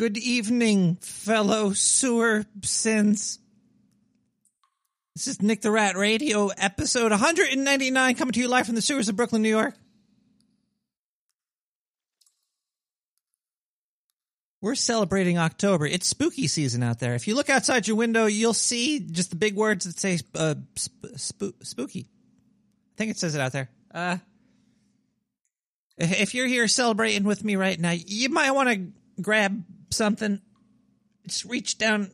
Good evening, fellow sewer sins. This is Nick the Rat Radio, episode 199, coming to you live from the sewers of Brooklyn, New York. We're celebrating October. It's spooky season out there. If you look outside your window, you'll see just the big words that say uh, sp- sp- spooky. I think it says it out there. Uh, if you're here celebrating with me right now, you might want to grab something. Just reach down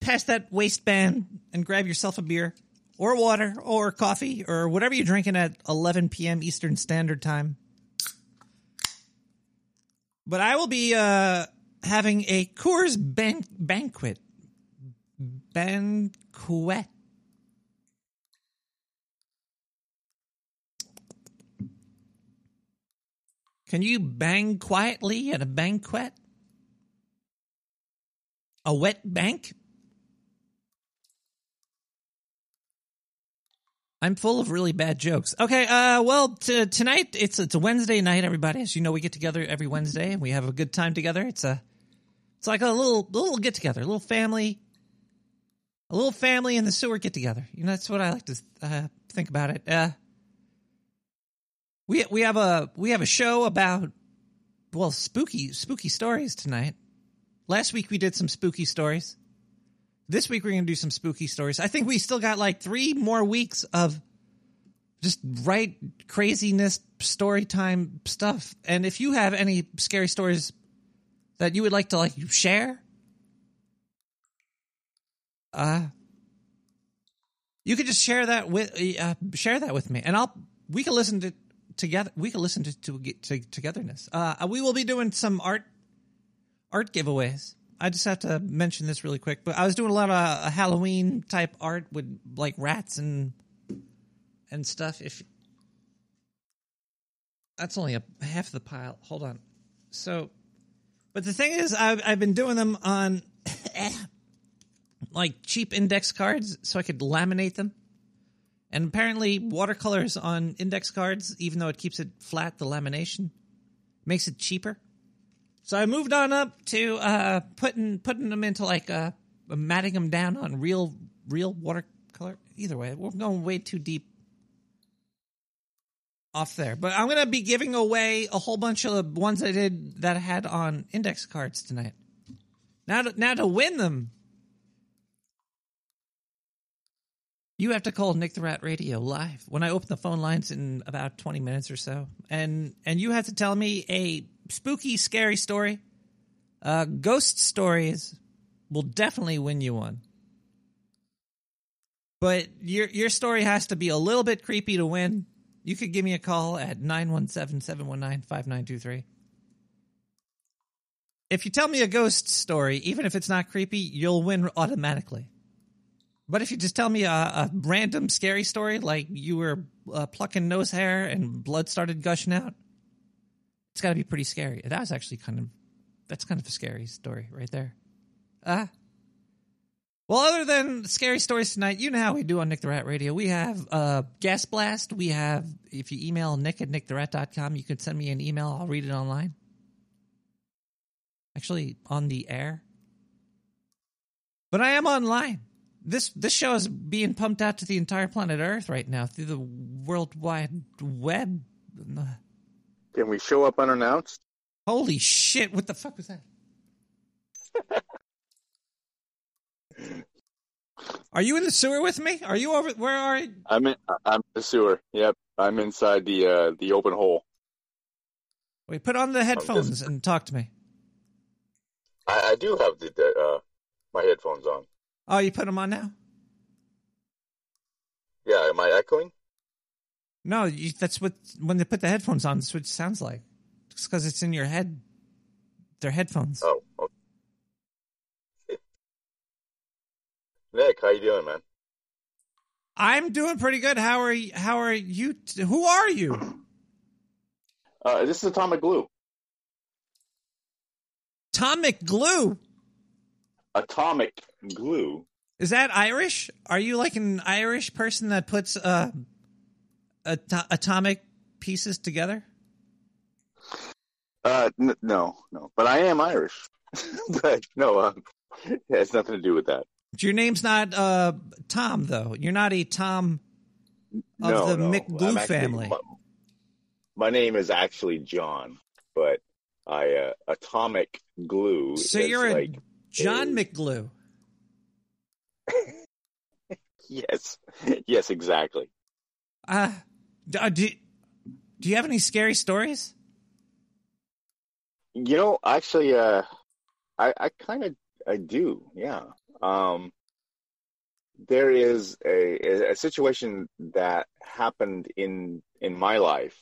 past that waistband and grab yourself a beer or water or coffee or whatever you're drinking at 11 p.m. Eastern Standard Time. But I will be uh, having a Coors ban- banquet. Banquet. Can you bang quietly at a banquet? A wet bank? I'm full of really bad jokes. Okay, uh, well, t- tonight it's it's a Wednesday night, everybody. As you know, we get together every Wednesday and we have a good time together. It's a it's like a little little get together, a little family, a little family in the sewer get together. You know, that's what I like to uh, think about it. Uh, we we have a we have a show about well spooky spooky stories tonight. Last week we did some spooky stories. This week we're going to do some spooky stories. I think we still got like 3 more weeks of just right craziness story time stuff. And if you have any scary stories that you would like to like share uh you could just share that with uh, share that with me and I'll we can listen to together we can listen to to, to togetherness. Uh we will be doing some art art giveaways. I just have to mention this really quick, but I was doing a lot of uh, Halloween type art with like rats and and stuff. If that's only a half the pile, hold on. So, but the thing is, I've I've been doing them on like cheap index cards, so I could laminate them. And apparently, watercolors on index cards, even though it keeps it flat, the lamination makes it cheaper. So I moved on up to uh, putting putting them into like uh, matting them down on real real watercolor. Either way, we're going way too deep off there. But I'm gonna be giving away a whole bunch of the ones I did that I had on index cards tonight. Now, to, now to win them, you have to call Nick the Rat Radio live when I open the phone lines in about 20 minutes or so, and and you have to tell me a spooky, scary story. Uh, ghost stories will definitely win you one. But your your story has to be a little bit creepy to win. You could give me a call at 917-719-5923. If you tell me a ghost story, even if it's not creepy, you'll win automatically. But if you just tell me a, a random scary story, like you were uh, plucking nose hair and blood started gushing out, it's got to be pretty scary. That was actually kind of that's kind of a scary story right there. Ah. Uh, well, other than scary stories tonight, you know how we do on Nick the Rat Radio. We have uh, Gas Blast. We have, if you email nick at nicktherat.com, you can send me an email. I'll read it online. Actually, on the air. But I am online. This this show is being pumped out to the entire planet Earth right now through the World Wide Web. Can we show up unannounced? Holy shit! What the fuck was that? are you in the sewer with me? Are you over? Where are you? I'm in. I'm in the sewer. Yep, I'm inside the uh, the open hole. We put on the headphones and talk to me. I, I do have the, the uh, my headphones on. Oh, you put them on now? Yeah, am I echoing? No, you, that's what when they put the headphones on. That's what it sounds like. It's because it's in your head. They're headphones. Oh, okay. Nick, how you doing, man? I'm doing pretty good. How are you? How are you? t- Who are you? Uh, this is Atomic Glue. Atomic Glue. Atomic Glue. Is that Irish? Are you like an Irish person that puts uh, ato- atomic pieces together? Uh, n- no, no, but I am Irish. but no, uh, it has nothing to do with that. Your name's not uh, Tom, though. You're not a Tom of no, the no. McGlue actually- family. My, my name is actually John, but I uh, Atomic Glue. So you're a like John a- McGlue. yes, yes, exactly. Uh, d- uh, do, do you have any scary stories? You know, actually, uh, I, I kind of, I do, yeah. Um, there is a, a situation that happened in in my life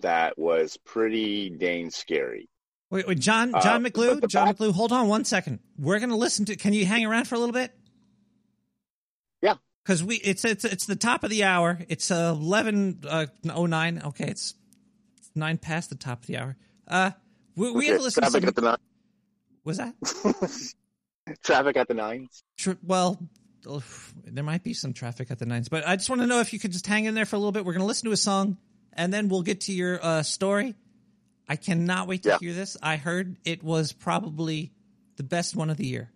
that was pretty dang scary. Wait, wait, John, Uh, John McGlue, John back-. Hold on one second. We're gonna listen to. Can you hang around for a little bit? Because we, it's it's it's the top of the hour. It's eleven uh, oh nine. Okay, it's nine past the top of the hour. Uh, we, we have Okay, to listen to traffic some. at the nine. was that? traffic at the nines. Tr- well, there might be some traffic at the nines, but I just want to know if you could just hang in there for a little bit. We're going to listen to a song, and then we'll get to your uh, story. I cannot wait to Yeah. hear this. I heard it was probably the best one of the year.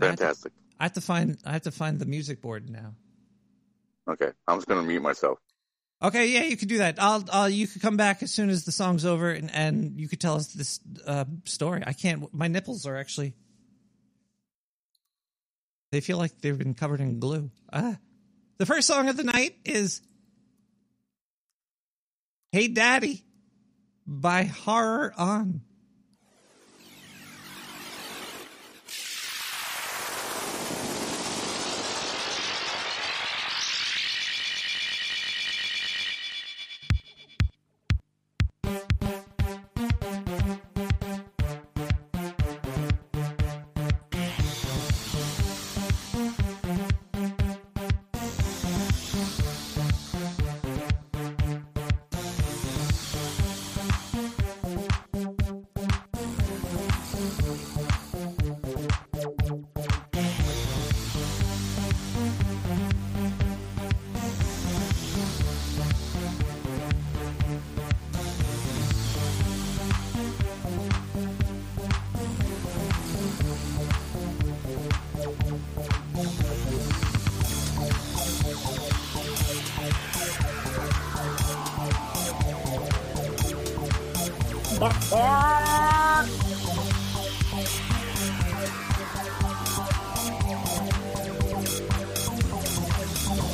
Fantastic. I have to find. I have to find the music board now. Okay, I'm just gonna mute myself. Okay, yeah, you could do that. I'll. I'll you could come back as soon as the song's over, and, and you could tell us this uh, story. I can't. My nipples are actually. They feel like they've been covered in glue. Ah. The first song of the night is "Hey Daddy" by Horror On.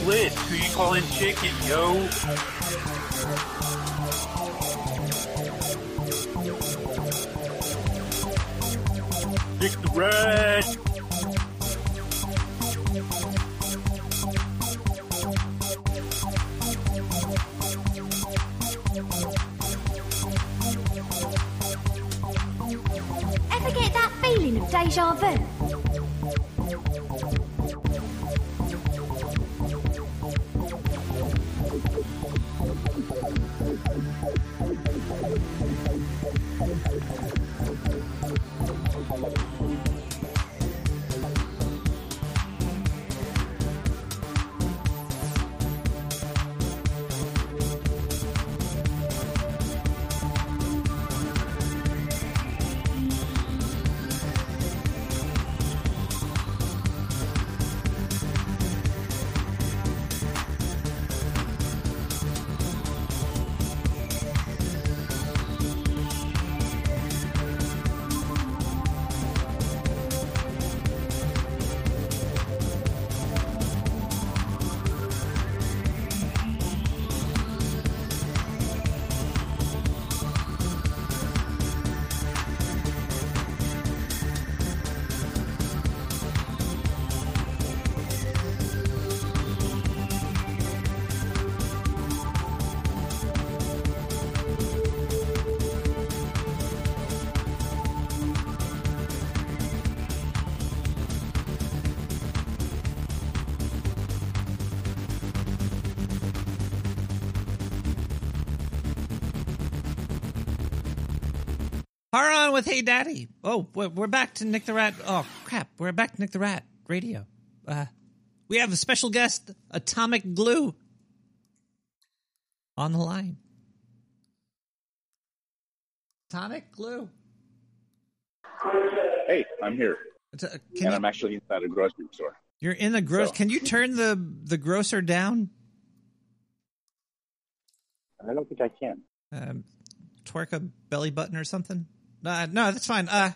Blitz, who you calling chicken, yo? Dick the rat. With Hey Daddy. Oh, we're back to Nick the Rat. Oh crap, we're back to Nick the Rat Radio. Uh, we have a special guest, Atomic Glue, on the line. Atomic Glue. Hey, I'm here, and you, I'm actually inside a grocery store. you're in the gross. So- Can you turn the the grocer down? I don't think I can. Um, twerk a belly button or something? Uh, no, that's fine. Uh,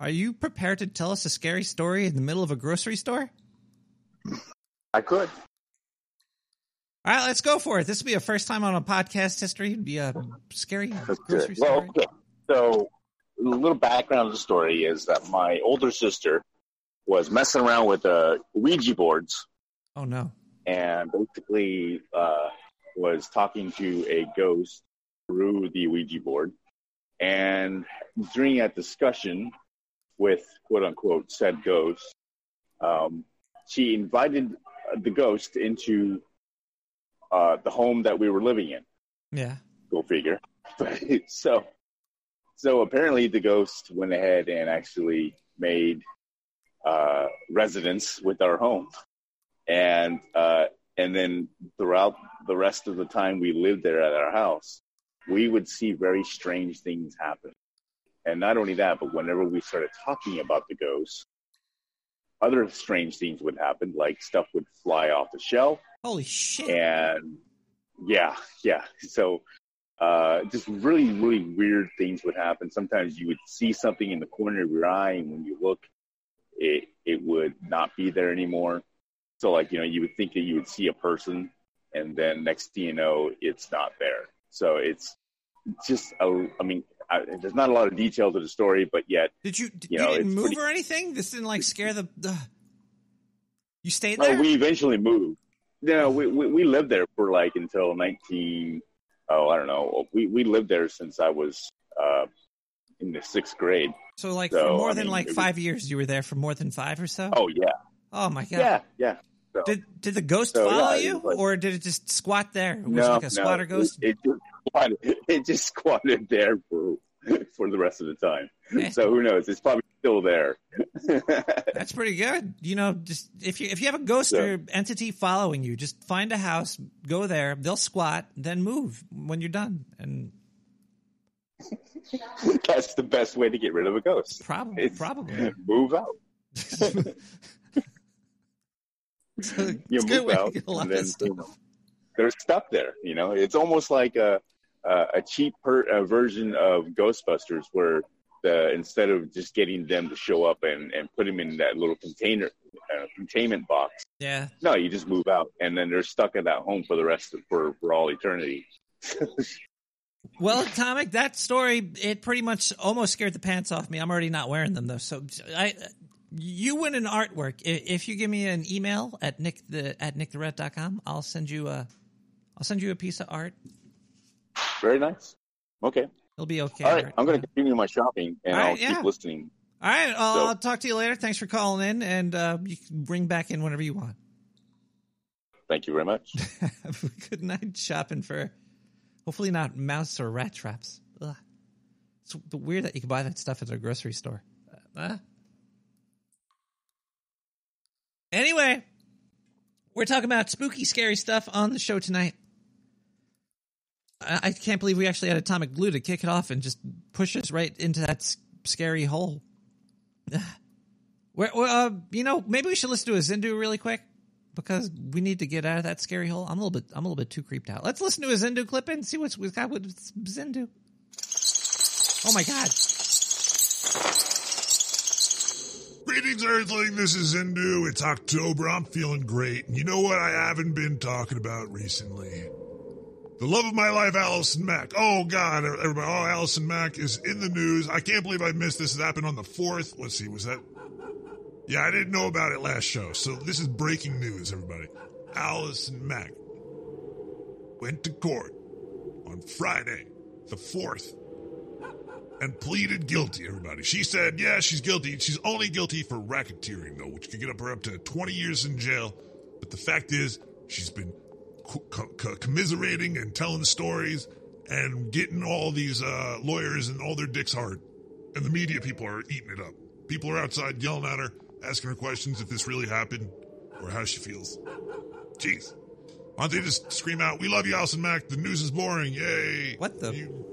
are you prepared to tell us a scary story in the middle of a grocery store? I could. All right, let's go for it. This will be a first time on a podcast history. It'd be a scary grocery. Well, story. okay. So, a little background of the story is that my older sister was messing around with uh, Ouija boards Oh no. and basically uh, was talking to a ghost through the Ouija board. And during that discussion with quote unquote said ghost, um, she invited the ghost into uh, the home that we were living in. Yeah. Go figure. so, so apparently the ghost went ahead and actually made uh, residence with our home, and uh, and then throughout the rest of the time we lived there at our house, we would see very strange things happen. And not only that, but whenever we started talking about the ghost, other strange things would happen, like stuff would fly off the shelf Holy shit. and yeah, yeah. So uh, just really, really weird things would happen. Sometimes you would see something in the corner of your eye, and when you look, it it would not be there anymore. So like you know, you would think that you would see a person, and then next thing you know, it's not there. So it's just a, I mean, I, there's not a lot of detail to the story, but yet Did you? Did, you you, know, didn't move pretty- or anything? This didn't like scare the. the... You stayed there. we eventually moved. No, we, we we lived there for like until nineteen. Oh, I don't know. We we lived there since I was uh, in the sixth grade. so like so, for more I than mean, like it was- five years, you were there for more than five or so. Oh yeah, Oh my god. yeah, yeah. So, Did did the ghost So, follow yeah, you, like- or did it just squat there? Was no, it like a no, squatter ghost? It, it just squatted, it just squatted there for for the rest of the time. So who knows? It's probably still there. That's pretty good. You know, just if you if you have a ghost Yeah. or entity following you, just find a house, go there, they'll squat, then move when you're done, and That's the best way to get rid of a ghost. probably It's- probably Move out. It's a- you it's a good move out, get a lot and then stuff. you know, there's stuff there. You know, it's almost like a a, a cheap per, a version of Ghostbusters, where the instead of just getting them to show up and and put them in that little container uh, containment box, Yeah. no, you just move out, and then they're stuck at that home for the rest of for for all eternity. Well, Atomic, that story it pretty much almost scared the pants off me. I'm already not wearing them though, so I. You win an artwork if you give me an email at nick the at nicktherat.com. I'll send you a, I'll send you a piece of art. Very nice. Okay. It'll be okay. All right. art. I'm going to continue my shopping, and right, I'll yeah. keep listening. All right, I'll, So- I'll talk to you later. Thanks for calling in, and uh, you can bring back in whenever you want. Thank you very much. Have a good night shopping for, hopefully not mouse or rat traps. Ugh. It's weird that you can buy that stuff at a grocery store. Uh, anyway, we're talking about spooky, scary stuff on the show tonight. I, I can't believe we actually had atomic glue to kick it off and just push us right into that s- scary hole. Where, uh, you know, maybe we should listen to a Zindu really quick because we need to get out of that scary hole. I'm a little bit, I'm a little bit too creeped out. Let's listen to a Zindu clip and see what's we've got with Zindu. Oh my god! Greetings, Earthling. This is Zindu. It's October. I'm feeling great. And you know what I haven't been talking about recently? The love of my life, Allison Mack. Oh, God. Everybody, oh, Allison Mack is in the news. I can't believe I missed this. It happened on the 4th. Let's see, was that? Yeah, I didn't know about it last show. So this is breaking news, everybody. Allison Mack went to court on Friday, the 4th, and pleaded guilty, everybody. She said, yeah, she's guilty. She's only guilty for racketeering, though, which could get up her up to 20 years in jail. But the fact is, she's been co- co- co- commiserating and telling stories and getting all these uh, lawyers and all their dicks hard. And the media people are eating it up. People are outside yelling at her, asking her questions if this really happened or how she feels. Jeez. Why don't they just scream out, We love you, Allison Mack. The news is boring. Yay. What the- You-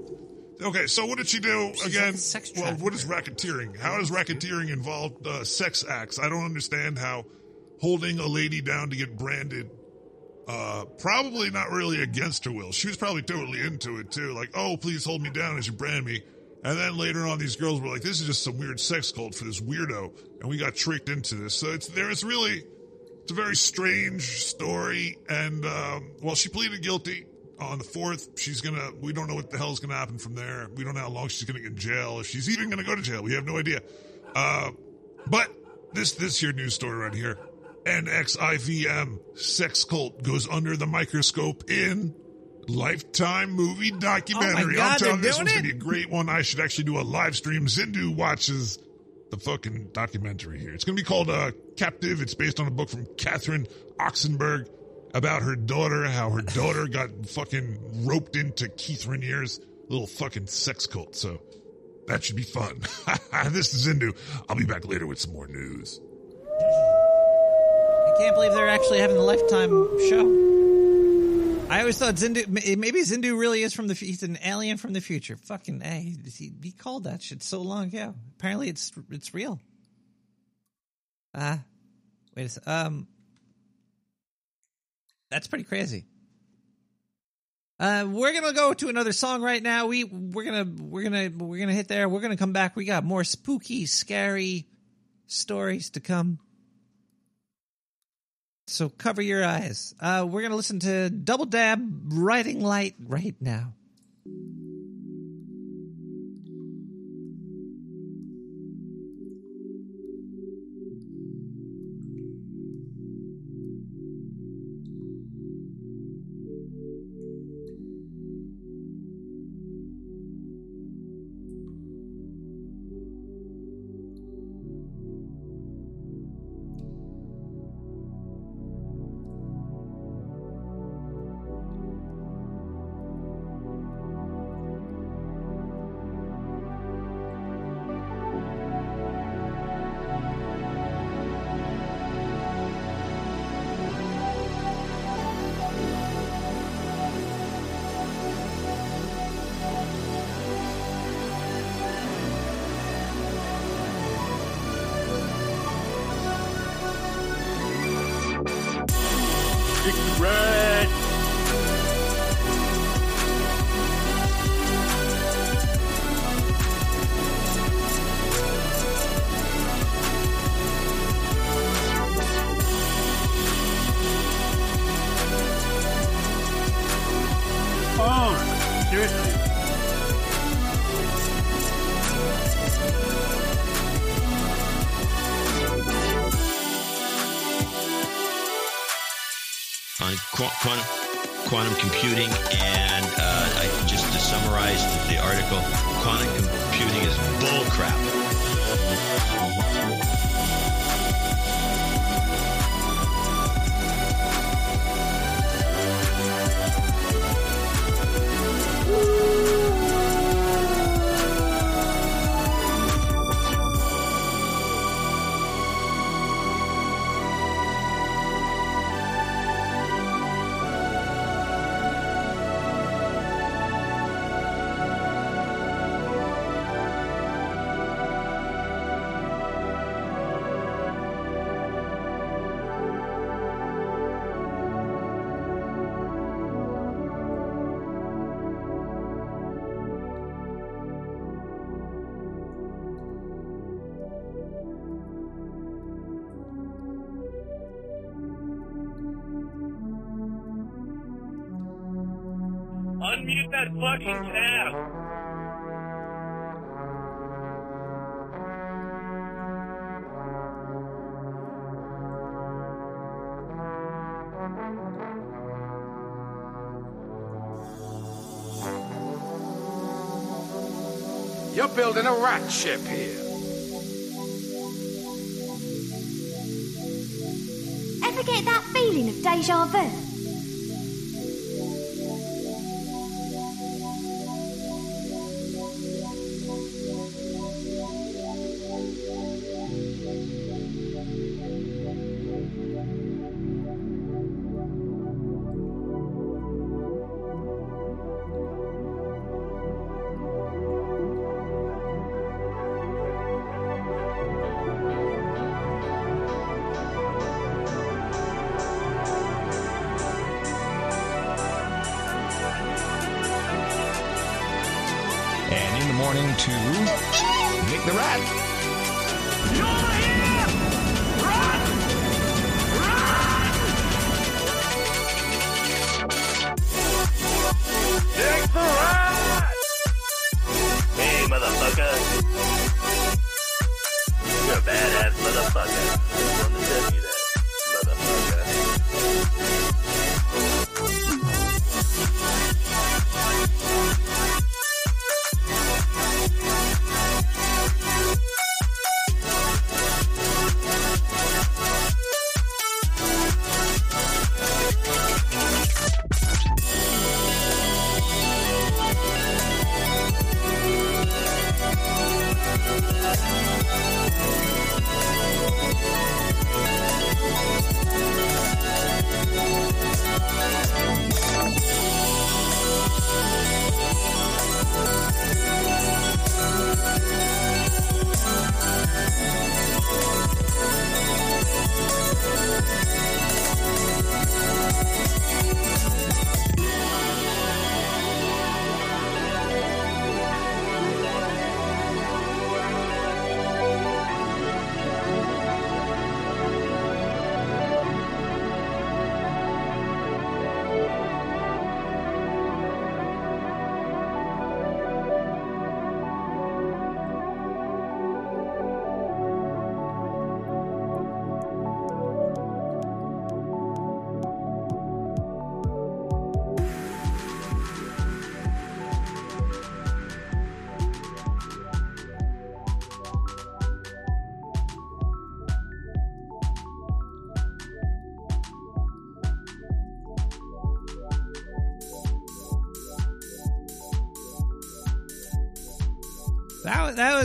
Okay, so what did she do She's again? sex well, what is racketeering? How does racketeering involve uh, sex acts? I don't understand how holding a lady down to get branded uh, probably not really against her will. She was probably totally into it too. Like, oh, please hold me down as you brand me. And then later on, these girls were like, this is just some weird sex cult for this weirdo. And we got tricked into this. So it's there. It's really, it's a very strange story. And, um, well, she pleaded guilty on the fourth. She's gonna, we don't know what the hell's gonna happen from there. We don't know how long she's gonna get in jail. If she's even gonna go to jail, we have no idea. Uh, but this, this here news story right here. NXIVM sex cult goes under the microscope in Lifetime movie documentary. Oh God, I'm telling you, this one's doing gonna be a great one. I should actually do a live stream. Zindu watches the fucking documentary here. It's gonna be called uh, Captive. It's based on a book from Catherine Oxenberg about her daughter, how her daughter got fucking roped into Keith Rainier's little fucking sex cult. So that should be fun. this is Zindu. I'll be back later with some more news. I can't believe they're actually having the Lifetime show. I always thought Zindu, maybe Zindu really is from the, he's an alien from the future. Fucking A. He, he called that shit so long ago. Apparently it's, it's real. Ah, wait a sec. Um, that's pretty crazy. Uh, we're gonna go to another song right now. We we're gonna we're gonna we're gonna hit there. We're gonna come back. We got more spooky, scary stories to come. So cover your eyes. Uh, we're gonna listen to Double Dab Riding Light right now. Fucking tab. You're building a rat ship here. Ever get that feeling of deja vu?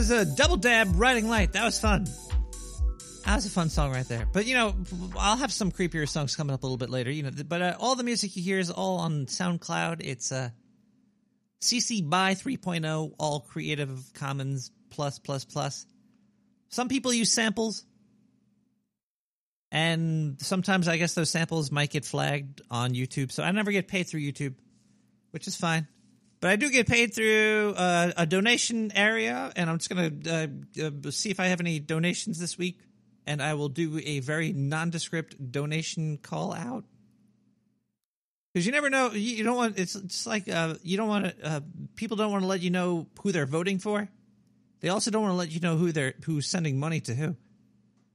Was, a double dab riding light. That was fun. That was a fun song right there. But you know, I'll have some creepier songs coming up a little bit later. You know, but uh, all the music you hear is all on SoundCloud. It's uh, CC by 3.0, all Creative Commons plus plus plus. Some people use samples, and sometimes I guess those samples might get flagged on YouTube. So I never get paid through YouTube, which is fine. But I do get paid through uh, a donation area, and I'm just going to uh, uh, see if I have any donations this week, and I will do a very nondescript donation call out. Because you never know, you, don't want. It's it's like uh, you don't want to. Uh, people don't want to let you know who they're voting for. They also don't want to let you know who they're who's sending money to who.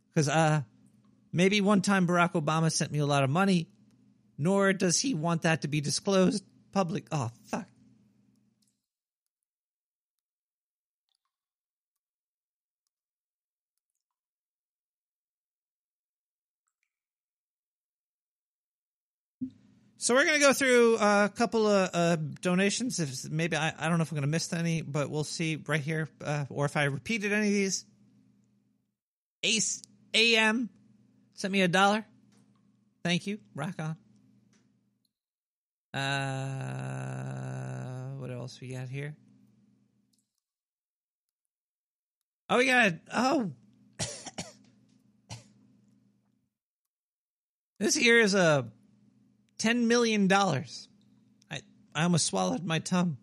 Because uh, maybe one time Barack Obama sent me a lot of money, nor does he want that to be disclosed public. Oh fuck. So we're gonna go through a couple of uh, donations. If maybe I, I don't know if I'm gonna miss any, but we'll see right here, uh, or if I repeated any of these. Ace AM sent me a dollar. Thank you. Rock on. Uh, what else we got here? Oh, we got oh. this here is a ten million dollars. I I almost swallowed my tongue.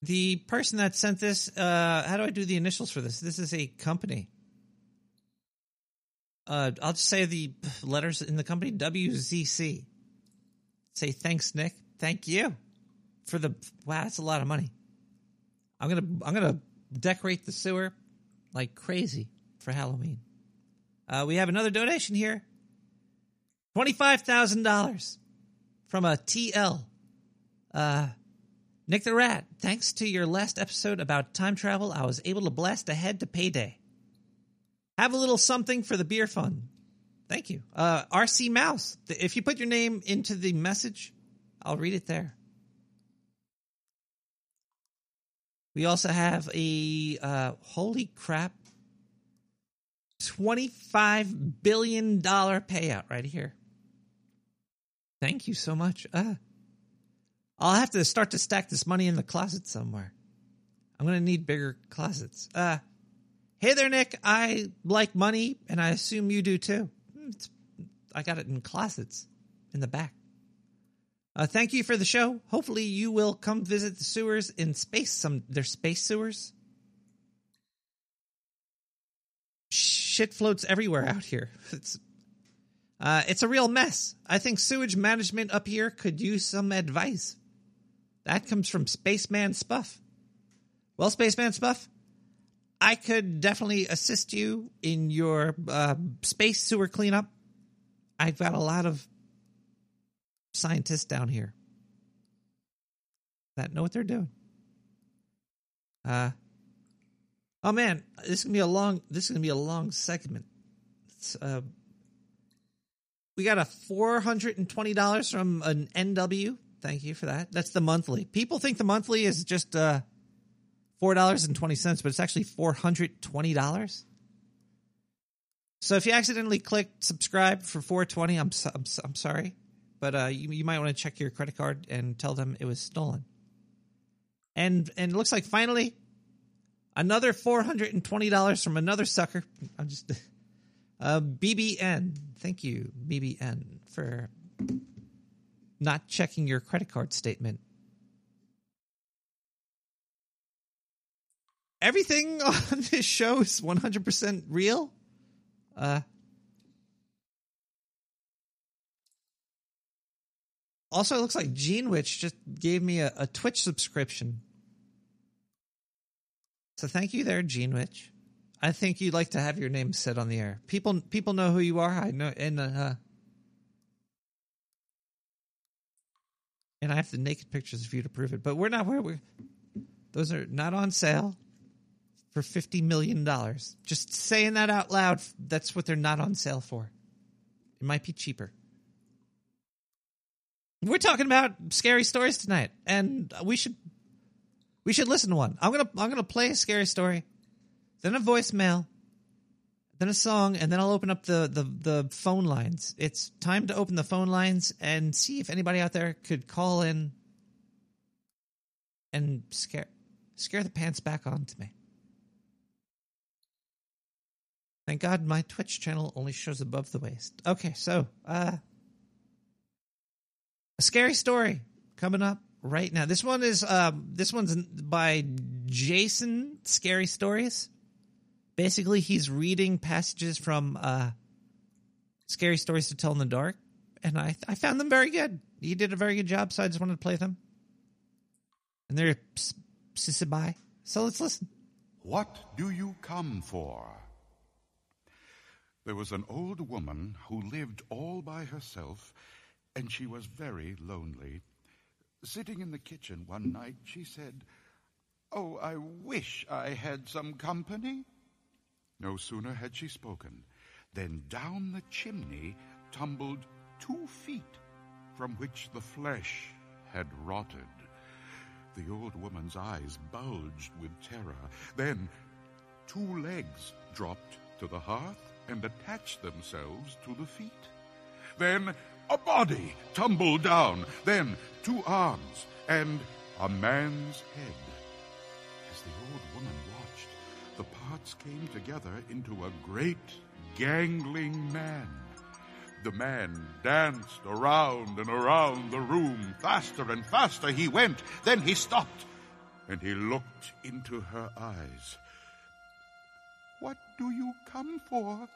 The person that sent this, uh, how do I do the initials for this? This is a company. Uh, I'll just say the letters in the company WZC. Say thanks, Nick. Thank you for the wow. That's a lot of money. I'm gonna I'm gonna decorate the sewer like crazy for Halloween. Uh, we have another donation here. $25,000 from a TL. Uh, Nick the Rat, thanks to your last episode about time travel, I was able to blast ahead to payday. Have a little something for the beer fund. Thank you. Uh, RC Mouse, if you put your name into the message, I'll read it there. We also have a, uh, holy crap, $25 billion payout right here. Thank you so much. Uh, I'll have to start to stack this money in the closet somewhere. I'm going to need bigger closets. Uh, hey there, Nick. I like money, and I assume you do too. It's, I got it in closets in the back. Uh, thank you for the show. Hopefully, you will come visit the sewers in space. Some they're space sewers. Shit floats everywhere out here. It's uh, it's a real mess. I think sewage management up here could use some advice. That comes from Spaceman Spuff. Well, Spaceman Spuff, I could definitely assist you in your uh, space sewer cleanup. I've got a lot of scientists down here that know what they're doing. Uh, oh man, this is gonna be a long. This is gonna be a long segment. It's, uh, we got a four hundred and twenty dollars from an NW. Thank you for that. That's the monthly. People think the monthly is just uh, four dollars and twenty cents, but it's actually four hundred twenty dollars. So if you accidentally clicked subscribe for four twenty, I'm so, I'm, I'm sorry, but uh, you, you might want to check your credit card and tell them it was stolen. And and it looks like finally another four hundred and twenty dollars from another sucker. I'm just uh, BBN. Thank you, BBN, for not checking your credit card statement. Everything on this show is 100% real. Uh, also, it looks like Gene Witch just gave me a, a Twitch subscription. So thank you there, Gene Witch. I think you'd like to have your name said on the air. People people know who you are. I know and uh and I have the naked pictures of you to prove it. But we're not where we those are not on sale for fifty million dollars. Just saying that out loud, that's what they're not on sale for. It might be cheaper. We're talking about scary stories tonight, and we should we should listen to one. I'm gonna I'm gonna play a scary story, then a voicemail, then a song, and then I'll open up the, the the phone lines. It's time to open the phone lines and see if anybody out there could call in and scare scare the pants back onto me. Thank God my Twitch channel only shows above the waist. Okay, so uh a scary story coming up right now. This one is um this one's by Jason Scary Stories. Basically, he's reading passages from uh Scary Stories to Tell in the Dark, and I I found them very good. He did a very good job, so I just wanted to play them. And they're CC by. So let's listen. What do you come for? There was an old woman who lived all by herself, and she was very lonely. Sitting in the kitchen one night, she said, Oh, I wish I had some company. No sooner had she spoken than down the chimney tumbled two feet from which the flesh had rotted. The old woman's eyes bulged with terror. Then two legs dropped to the hearth and attached themselves to the feet. Then a body tumbled down. Then two arms and a man's head. As the old woman the parts came together into a great gangling man. The man danced around and around the room. Faster and faster he went. Then he stopped and he looked into her eyes. What do you come for?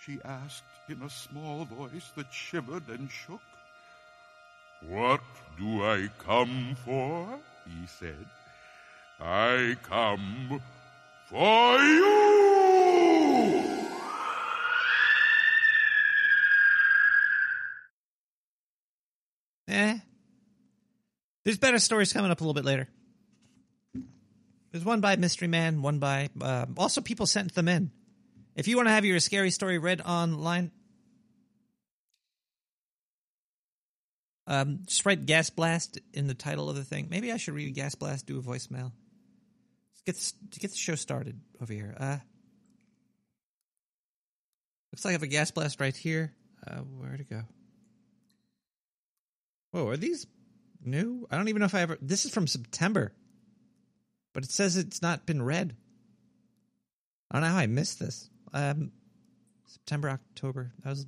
she asked in a small voice that shivered and shook. What do I come for? he said. I come for you! Eh. There's better stories coming up a little bit later. There's one by Mystery Man, one by. Uh, also, people sent them in. If you want to have your scary story read online, um, just write Gas Blast in the title of the thing. Maybe I should read Gas Blast, do a voicemail. Get, get the show started over here. Uh, looks like I have a Gas Blast right here. Uh, where to go? Whoa, are these new? I don't even know if I ever. This is from September, but it says it's not been read. I don't know how I missed this. Um, September, October. That was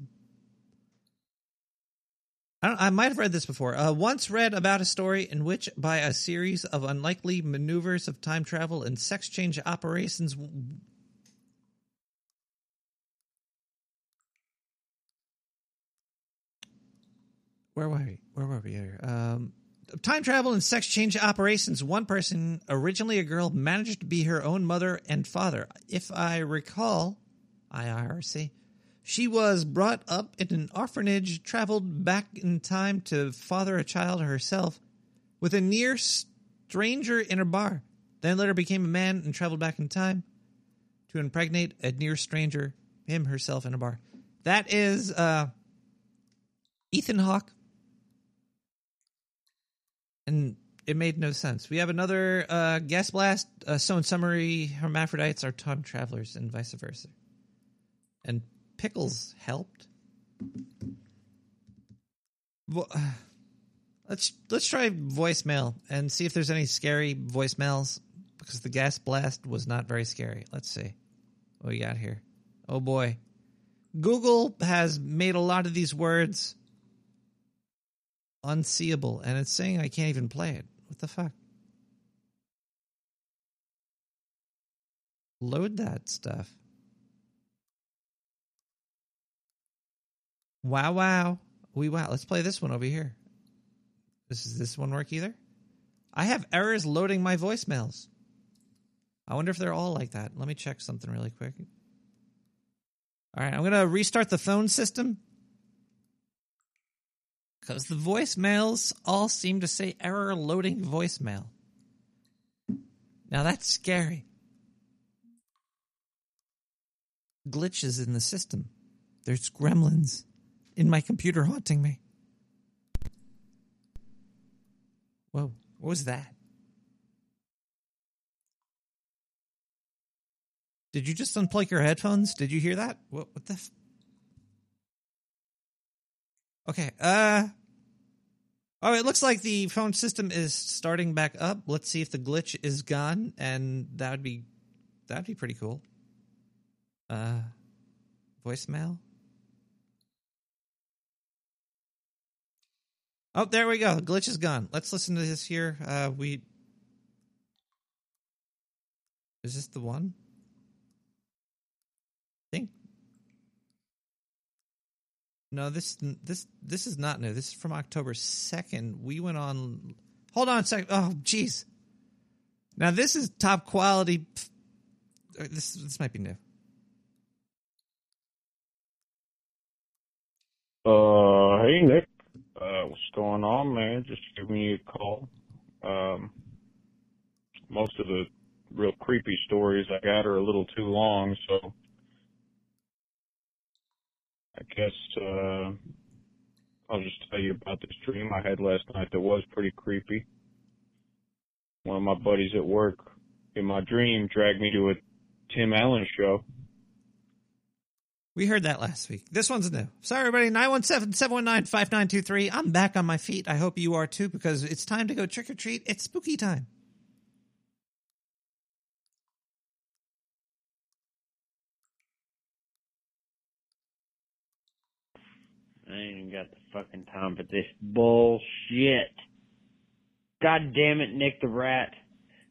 I, I might have read this before. Uh, once read about a story in which, by a series of unlikely maneuvers of time travel and sex change operations, where were we? Where were we here? Um, time travel and sex change operations. One person, originally a girl, managed to be her own mother and father. If I recall, IRC. She was brought up in an orphanage, traveled back in time to father a child herself with a near stranger in a bar. Then later became a man and traveled back in time to impregnate a near stranger, him herself in a bar. That is uh, Ethan Hawke. And it made no sense. We have another uh, gas blast. Uh, so, in summary, hermaphrodites are time travelers and vice versa. And pickles helped. Vo- uh, let's let's try voicemail and see if there's any scary voicemails because the gas blast was not very scary. Let's see what we got here. Oh boy, Google has made a lot of these words unseeable, and it's saying I can't even play it. What the fuck? Load that stuff. Wow, wow. We wow. Let's play this one over here. This is this one work either? I have errors loading my voicemails. I wonder if they're all like that. Let me check something really quick. All right, I'm going to restart the phone system because the voicemails all seem to say error loading voicemail. Now that's scary. Glitches in the system. There's gremlins in my computer haunting me. Whoa, what was that? Did you just unplug your headphones? Did you hear that? What, what the? F- okay. Uh. Oh, it looks like the phone system is starting back up. Let's see if the glitch is gone, and that would be that'd be pretty cool. Uh, voicemail. Oh, there we go. Glitch is gone. Let's listen to this here. Uh, we is this the one? I think no. This this this is not new. This is from October second. We went on. Hold on a second. Oh, jeez. Now this is top quality. This this might be new. Uh, hey Nick. Uh, what's going on, man? Just giving you a call. Um, most of the real creepy stories I got are a little too long, so I guess uh, I'll just tell you about this dream I had last night that was pretty creepy. One of my buddies at work in my dream dragged me to a Tim Allen show. We heard that last week. This one's new. Sorry, everybody. 917 719 5923. I'm back on my feet. I hope you are too because it's time to go trick or treat. It's spooky time. I ain't even got the fucking time for this bullshit. God damn it, Nick the Rat.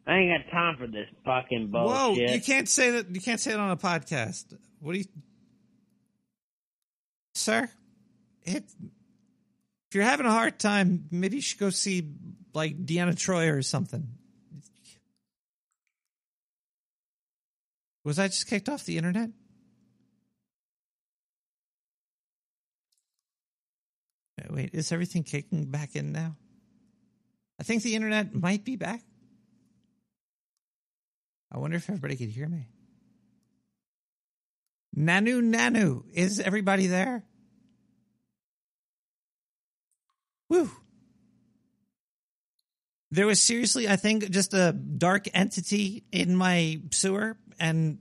I ain't got time for this fucking bullshit. Whoa, you can't say that. You can't say it on a podcast. What do you, sir? It, if you're having a hard time, maybe you should go see like Deanna Troi or something. Was I just kicked off the internet? Uh, wait, is everything kicking back in now? I think the internet might be back. I wonder if everybody could hear me. Nanu, Nanu, is everybody there? Woo. There was seriously, I think, just a dark entity in my sewer and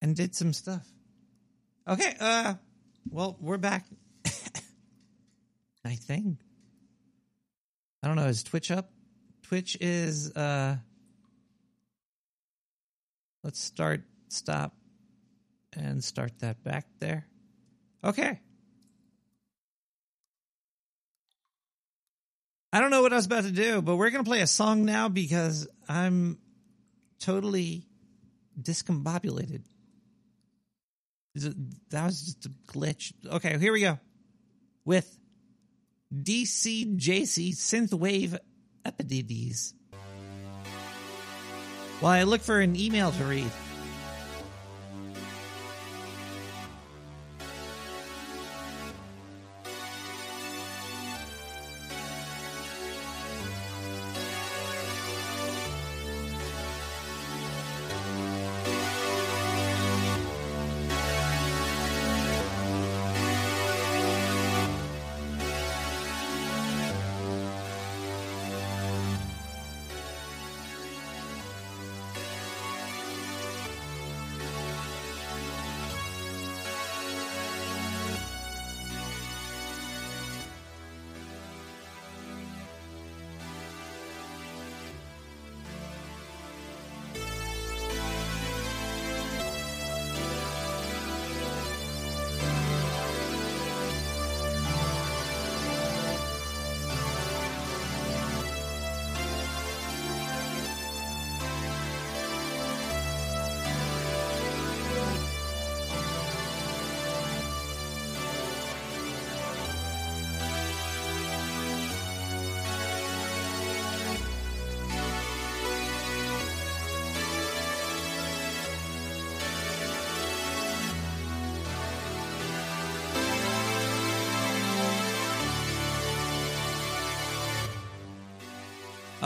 and did some stuff. Okay, uh well, we're back. I think. I don't know, is Twitch up? Twitch is uh let's start, stop, and start that back there. Okay. I don't know what I was about to do, but we're going to play a song now because I'm totally discombobulated. That was just a glitch. Okay, here we go. With DCJC Synthwave Epidides. While I look for an email to read.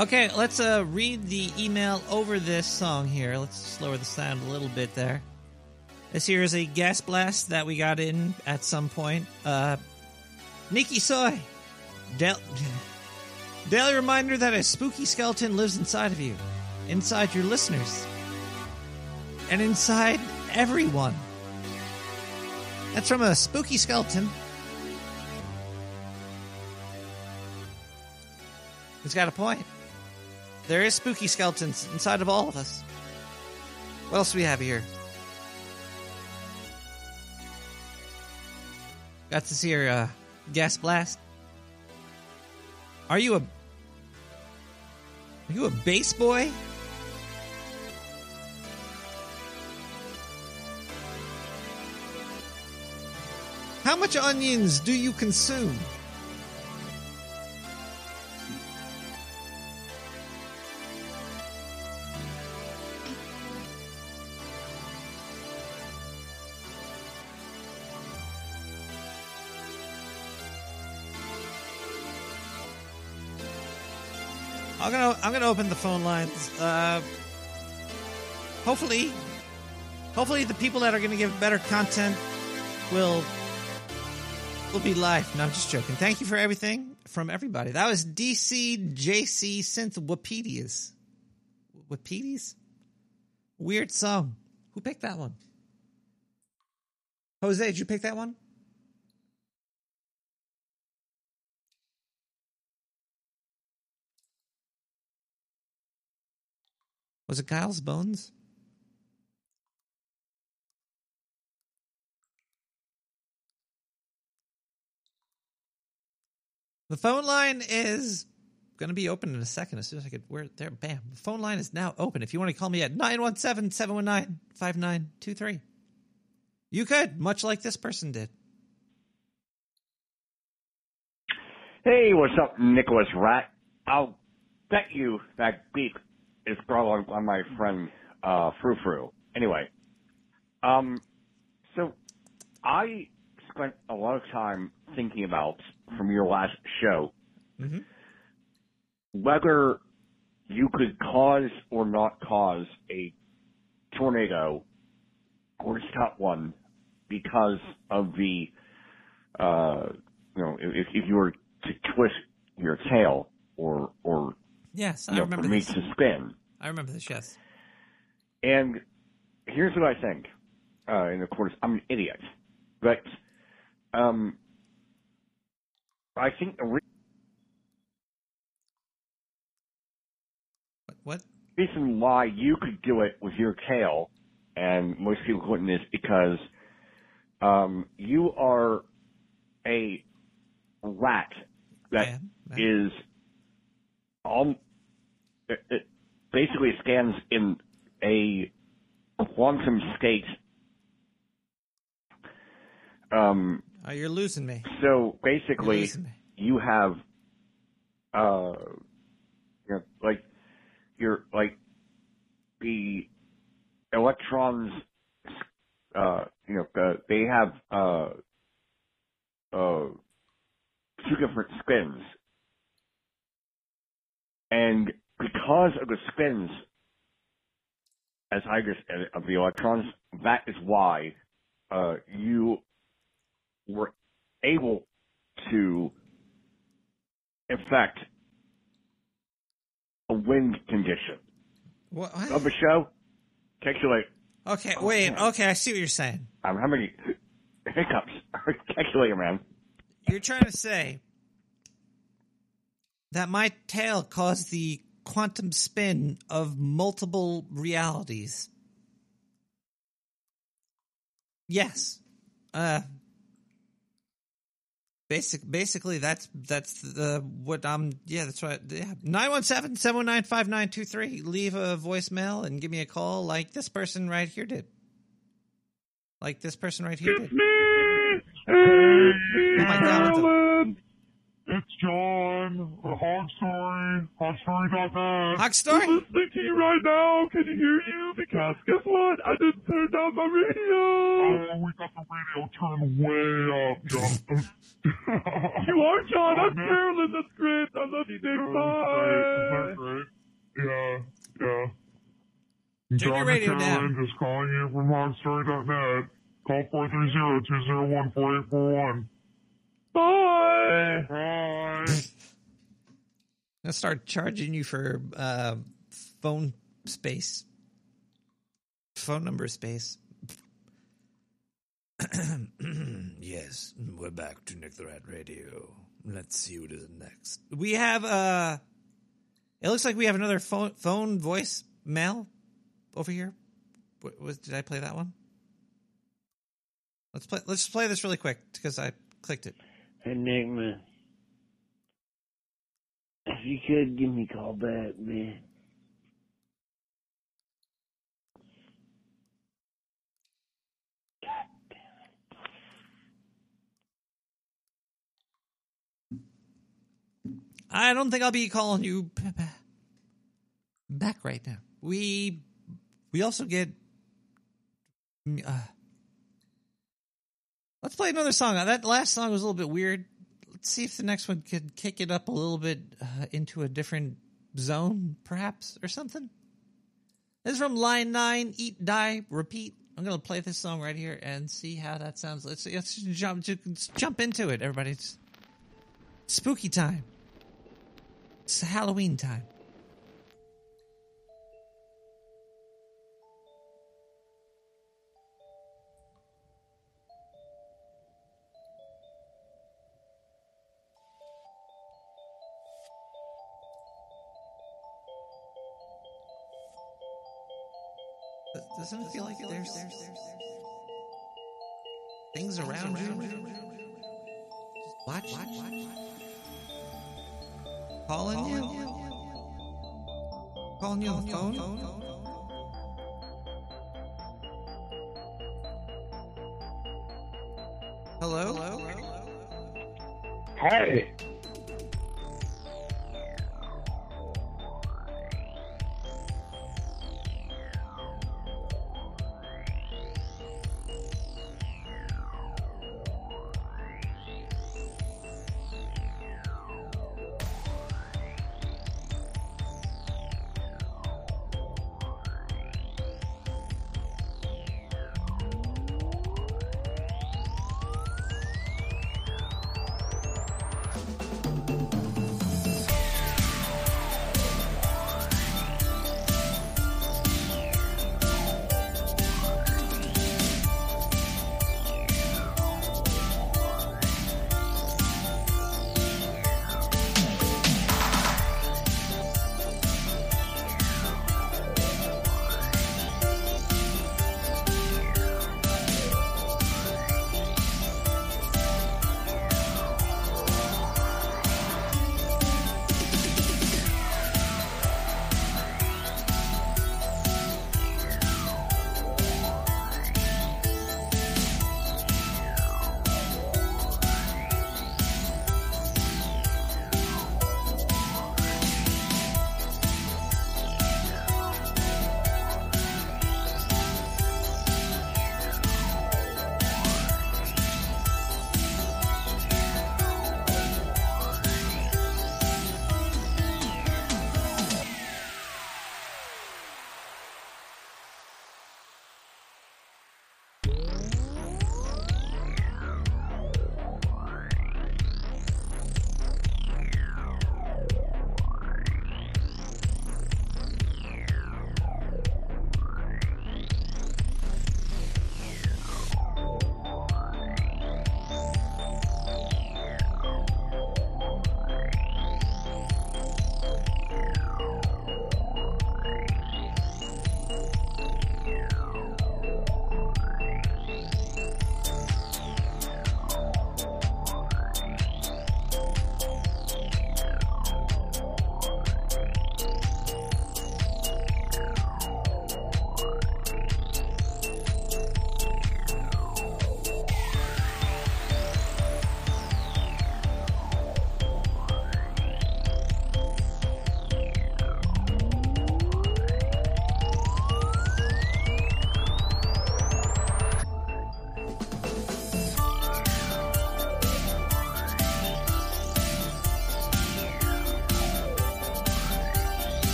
Okay, let's uh, read the email over this song here. Let's lower the sound a little bit there. This here is a gas blast that we got in at some point. Uh, Nikki Soy. Del- daily reminder that a spooky skeleton lives inside of you, inside your listeners, and inside everyone. That's from a spooky skeleton. He's got a point. There is spooky skeletons inside of all of us. What else do we have here? Got this here uh, gas blast. Are you a Are you a bass boy? How much onions do you consume? Gonna I'm gonna open the phone lines. Uh, hopefully, hopefully the people that are gonna give better content will will be live. No, I'm just joking. Thank you for everything from everybody. That was DC JC Synth Wapedias. Wapedias? Weird song. Who picked that one? Jose, did you pick that one? Was it Kyle's Bones? The phone line is going to be open in a second as soon as I get where there. Bam. The phone line is now open. If you want to call me at 917 719 5923, you could, much like this person did. Hey, what's up, Nicholas Rat? I'll bet you that beep is brought on my friend uh, Frou Frou. Anyway, um, so I spent a lot of time thinking about from your last show mm-hmm. whether you could cause or not cause a tornado or stop one because of the, uh, you know, if, if you were to twist your tail or or Yes, you I know, remember for me this. to spin. I remember this. Yes. And here's what I think. Uh, and of course, I'm an idiot, but um, I think the re- what reason why you could do it with your tail and most people wouldn't, is because um, you are a rat that is um, it, it basically scans in a quantum state. Um, Oh, you're losing me. so basically, me. you have, uh, you know, like, you're like the electrons, uh, you know, uh, they have, uh, uh, two different spins. And because of the spins, as I just, of the electrons, that is why, uh, you were able to affect a wind condition What? of the show. Catch you later. Okay, wait. Okay, I see what you're saying. I'm having hiccups. Catch you later, man. You're trying to say that my tail caused the quantum spin of multiple realities. Yes. Uh basic basically that's that's the what I'm yeah, that's right. Yeah. 917-719-5923. Leave a voicemail and give me a call like this person right here did. Like this person right here did. Oh my God, It's John, the Hog Story, hogstory.net. Hog Story? I'm listening to you right now. Can you hear you? Because guess what? I didn't turn down my radio. Oh, we got the radio turned way up, John. you are John. Oh, I'm Carolyn. That's great. I love you, Dave. Bye. Great. Yeah, yeah. Turn John your radio and Carolyn just calling you from hogstory.net. Call 430-201-4841. Bye. Bye. I'll start charging you for uh, phone space, phone number space. yes, we're back to Nick the Rat Radio. Let's see what is next. We have uh it looks like we have another phone phone voice mail over here. What was did I play that one? Let's play let's play this really quick because I clicked it. Enigma. If you could give me a call back, man. I don't think I'll be calling you back right now. We we also get. Uh, let's play another song. That last song was a little bit weird. Let's see if the next one could kick it up a little bit uh, into a different zone, perhaps, or something. This is from Line Nine. Eat, die, repeat. I'm gonna play this song right here and see how that sounds. Let's let's jump let's jump into it, everybody. It's spooky time. It's Halloween time. Doesn't it feel like there's, there's things around you? Watch, watch, watch. Calling you? Calling you on the phone? Hello? Hey.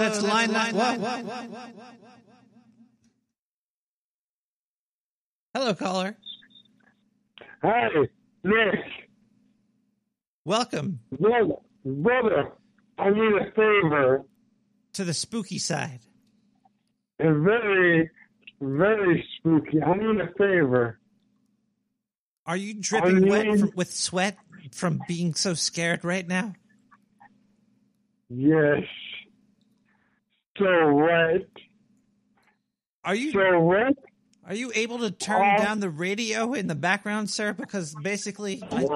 That's line line. What? Hello, caller. Hi, Nick. Welcome Brother, brother, I need a favor. to the spooky side. A very, very spooky. I need a favor. Are you dripping I wet from, with sweat from being so scared right now? Yes. So wet. Are you so wet? Are you able to turn Uh, down the radio in the background, sir? Because basically, I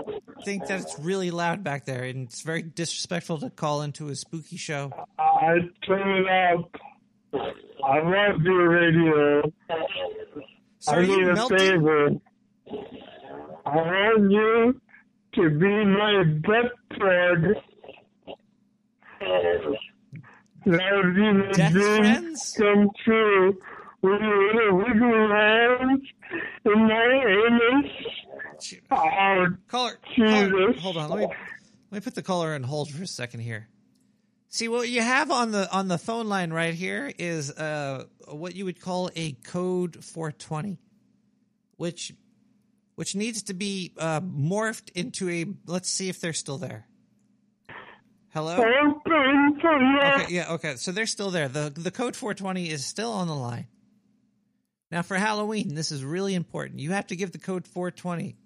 think that it's really loud back there, and it's very disrespectful to call into a spooky show. I turn it up. I love your radio. I need a favor. I want you to be my butt plug. That would be my Death dream friends? come true. With your little wiggly hands in my anus. Oh, Caller, Jesus. caller, hold on. Let me let me put the caller on hold for a second here. See what you have on the on the phone line right here is uh what you would call a code 420, which which needs to be uh, morphed into a. Let's see if they're still there. Hello. Okay, yeah, okay. So they're still there. the The code 420 is still on the line. Now for Halloween, this is really important. You have to give the code 420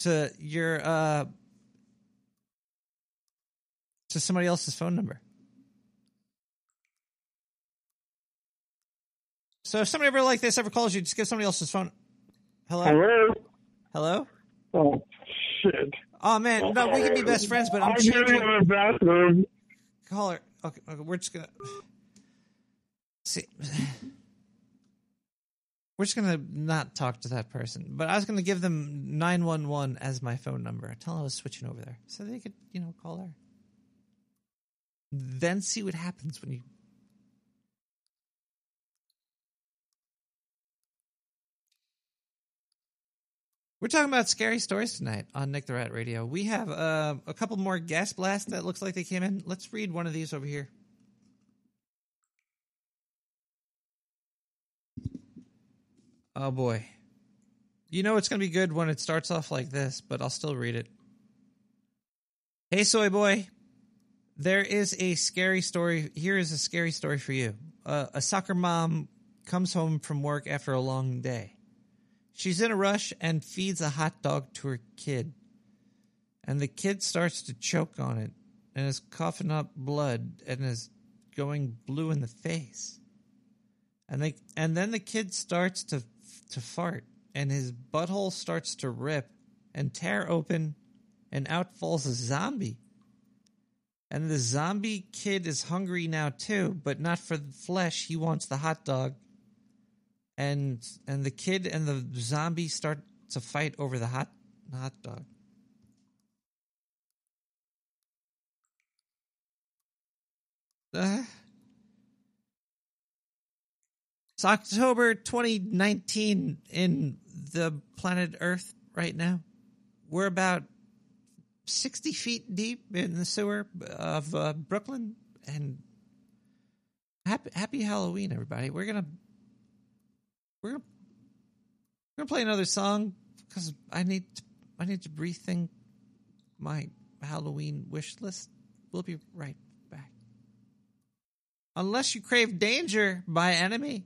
to your uh to somebody else's phone number. So if somebody ever like this ever calls you, just give somebody else's phone. Hello. Hello. Hello. Oh shit. Oh man, no, we can be best friends, but I'm I'm changing. in the bathroom. Caller. Okay, okay, we're just gonna see. We're just gonna not talk to that person, but I was gonna give them nine one one as my phone number. Tell them I was switching over there, so they could, you know, call her. Then see what happens when you. We're talking about scary stories tonight on Nick the Rat Radio. We have uh, a couple more gas blasts that looks like they came in. Let's read one of these over here. Oh boy. You know it's going to be good when it starts off like this, but I'll still read it. Hey, soy boy. There is a scary story. Here is a scary story for you. Uh, a soccer mom comes home from work after a long day. She's in a rush and feeds a hot dog to her kid. And the kid starts to choke on it and is coughing up blood and is going blue in the face. And they and then the kid starts to to fart and his butthole starts to rip and tear open and out falls a zombie. And the zombie kid is hungry now too, but not for the flesh. He wants the hot dog. And and the kid and the zombie start to fight over the hot hot dog. Uh, it's October 2019 in the planet Earth right now. We're about 60 feet deep in the sewer of uh, Brooklyn. And happy, happy Halloween, everybody. We're going to. We're gonna, we're gonna play another song because I need to, I need to rethink my Halloween wish list. We'll be right back. Unless you crave danger by enemy.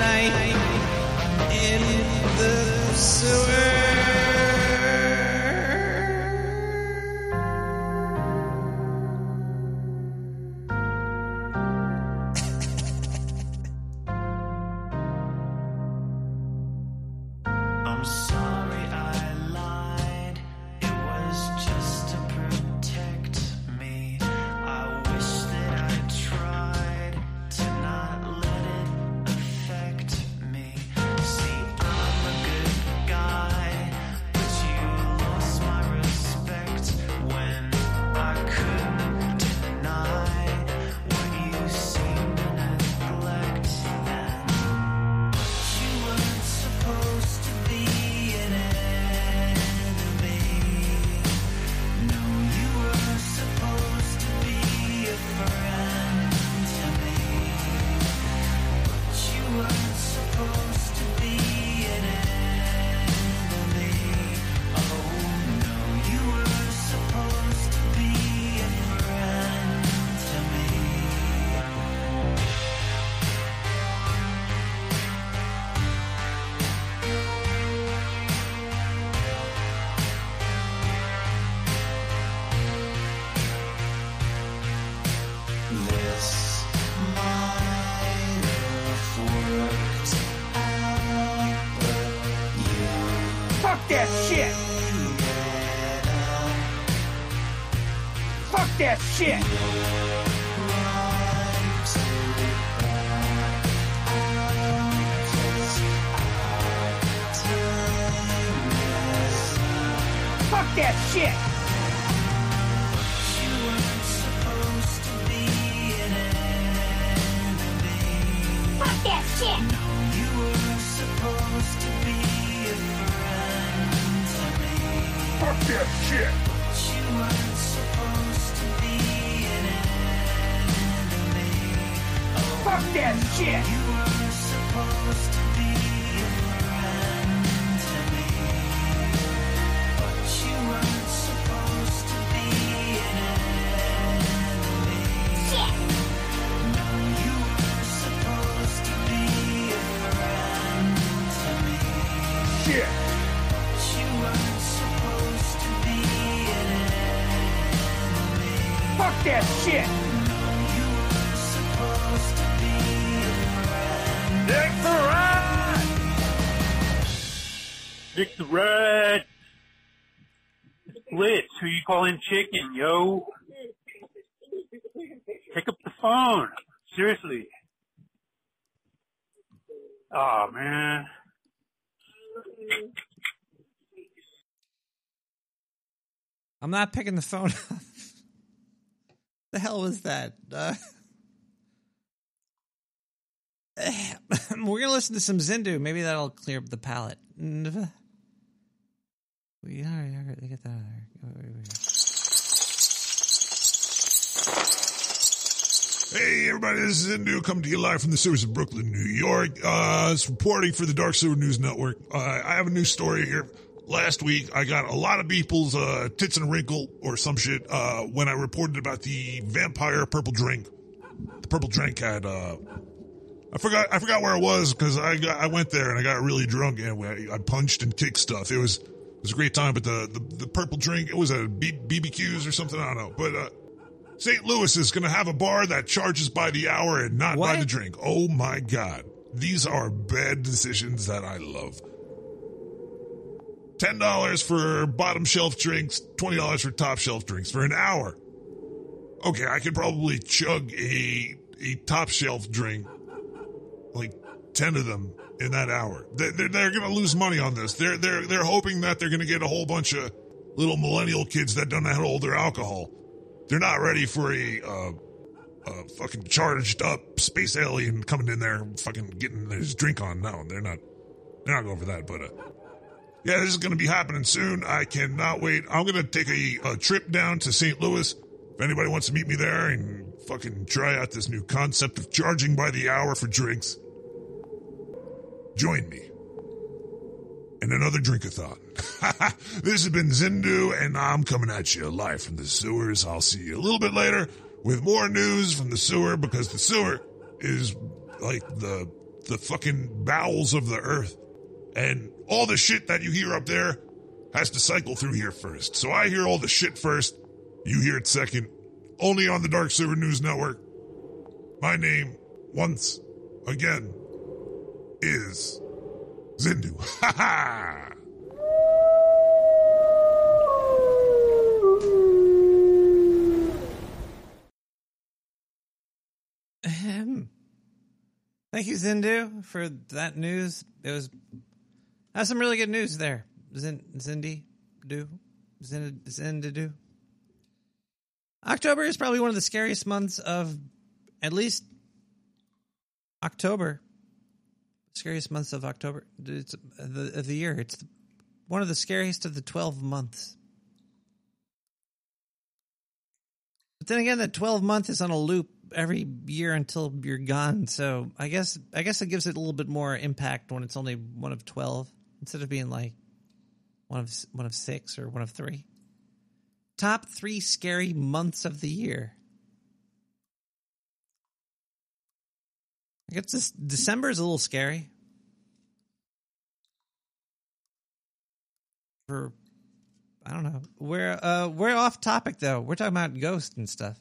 It's calling chicken, yo? Pick up the phone. Seriously. Oh, man. I'm not picking the phone up. the hell was that? Uh, we're gonna listen to some Zindu. Maybe that'll clear up the palate. We all right, get that out of there. Go, go, go. Hey, everybody, this is Indu coming to you live from the sewers of Brooklyn, New York. Uh, it's reporting for the Dark Sewer News Network. Uh, I have a new story here. Last week, I got a lot of people's uh, tits and wrinkle or some shit uh, when I reported about the vampire purple drink. The purple drink had. Uh, I forgot. I forgot where it was because I got, I went there and I got really drunk and I, I punched and kicked stuff. It was it was a great time. But the the, the purple drink, it was a B, BBQs or something. I don't know. But uh, St. Louis is going to have a bar that charges by the hour and not by the drink. Oh my God. These are bad decisions that I love. $10 for bottom shelf drinks, $20 for top shelf drinks for an hour. Okay, I could probably chug a, a top shelf drink like ten of them in that hour. They- They're, they're going to lose money on this. They're they're they're hoping that they're going to get a whole bunch of little millennial kids that don't know how to hold their alcohol. They're not ready for a uh, a fucking charged up space alien coming in there, fucking getting his drink on. No, they're not. They're not going for that. But uh, yeah, this is going to be happening soon. I cannot wait. I'm going to take a, a trip down to St. Louis. If anybody wants to meet me there and fucking try out this new concept of charging by the hour for drinks, join me in another drinkathon. this has been Zindu, and I'm coming at you live from the sewers. I'll see you a little bit later with more news from the sewer because the sewer is like the the fucking bowels of the earth, and all the shit that you hear up there has to cycle through here first. So I hear all the shit first, you hear it second, only on the Dark Sewer News Network. My name, once again, is Zindu. Ha ha! Thank you, Zindu, for that news. It was that's some really good news there. Zin, Zindy, do, Zin, Zindu. October is probably one of the scariest months of at least October. Scariest months of October it's, the, of the year. It's one of the scariest of the twelve months. But then again, that twelve month is on a loop every year until you're gone. So I guess I guess it gives it a little bit more impact when it's only one of twelve instead of being like one of one of six or one of three. Top three scary months of the year. I guess this December is a little scary. For I don't know. We're uh we're off topic though. We're talking about ghosts and stuff.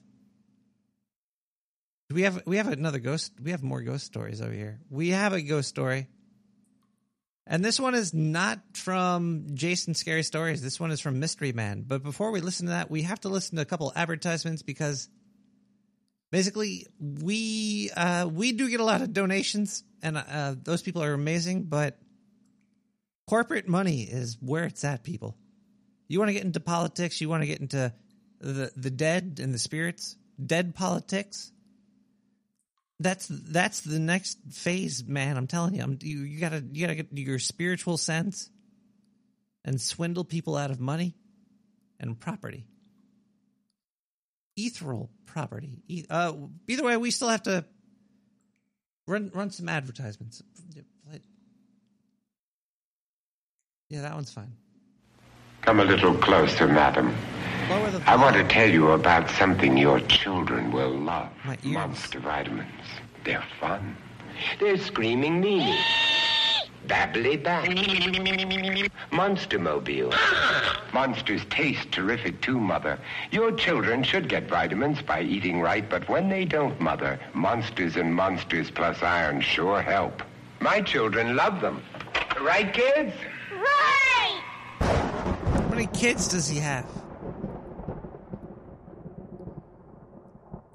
We have we have another ghost we have more ghost stories over here. We have a ghost story. And this one is not from Jason Scary Stories. This one is from Mystery Man. But before we listen to that, we have to listen to a couple advertisements because basically we uh, we do get a lot of donations, and uh, those people are amazing. But corporate money is where it's at, people. You want to get into politics, you want to get into the the dead and the spirits, dead politics. That's that's the next phase, man. I'm telling you, I'm, you you gotta you gotta get your spiritual sense and swindle people out of money and property, ethereal property. Uh, either way, we still have to run run some advertisements. Yeah, that one's fine. Come a little closer, madam. Lower the I want to tell you about something your children will love. My ears. Monster vitamins. They're fun. They're screaming Mimi. Babbly back. Monster Mobile. Monsters taste terrific too, Mother. Your children should get vitamins by eating right, but when they don't, Mother, Monsters and Monsters Plus Iron sure help. My children love them. Right, kids? Right! How many kids does he have?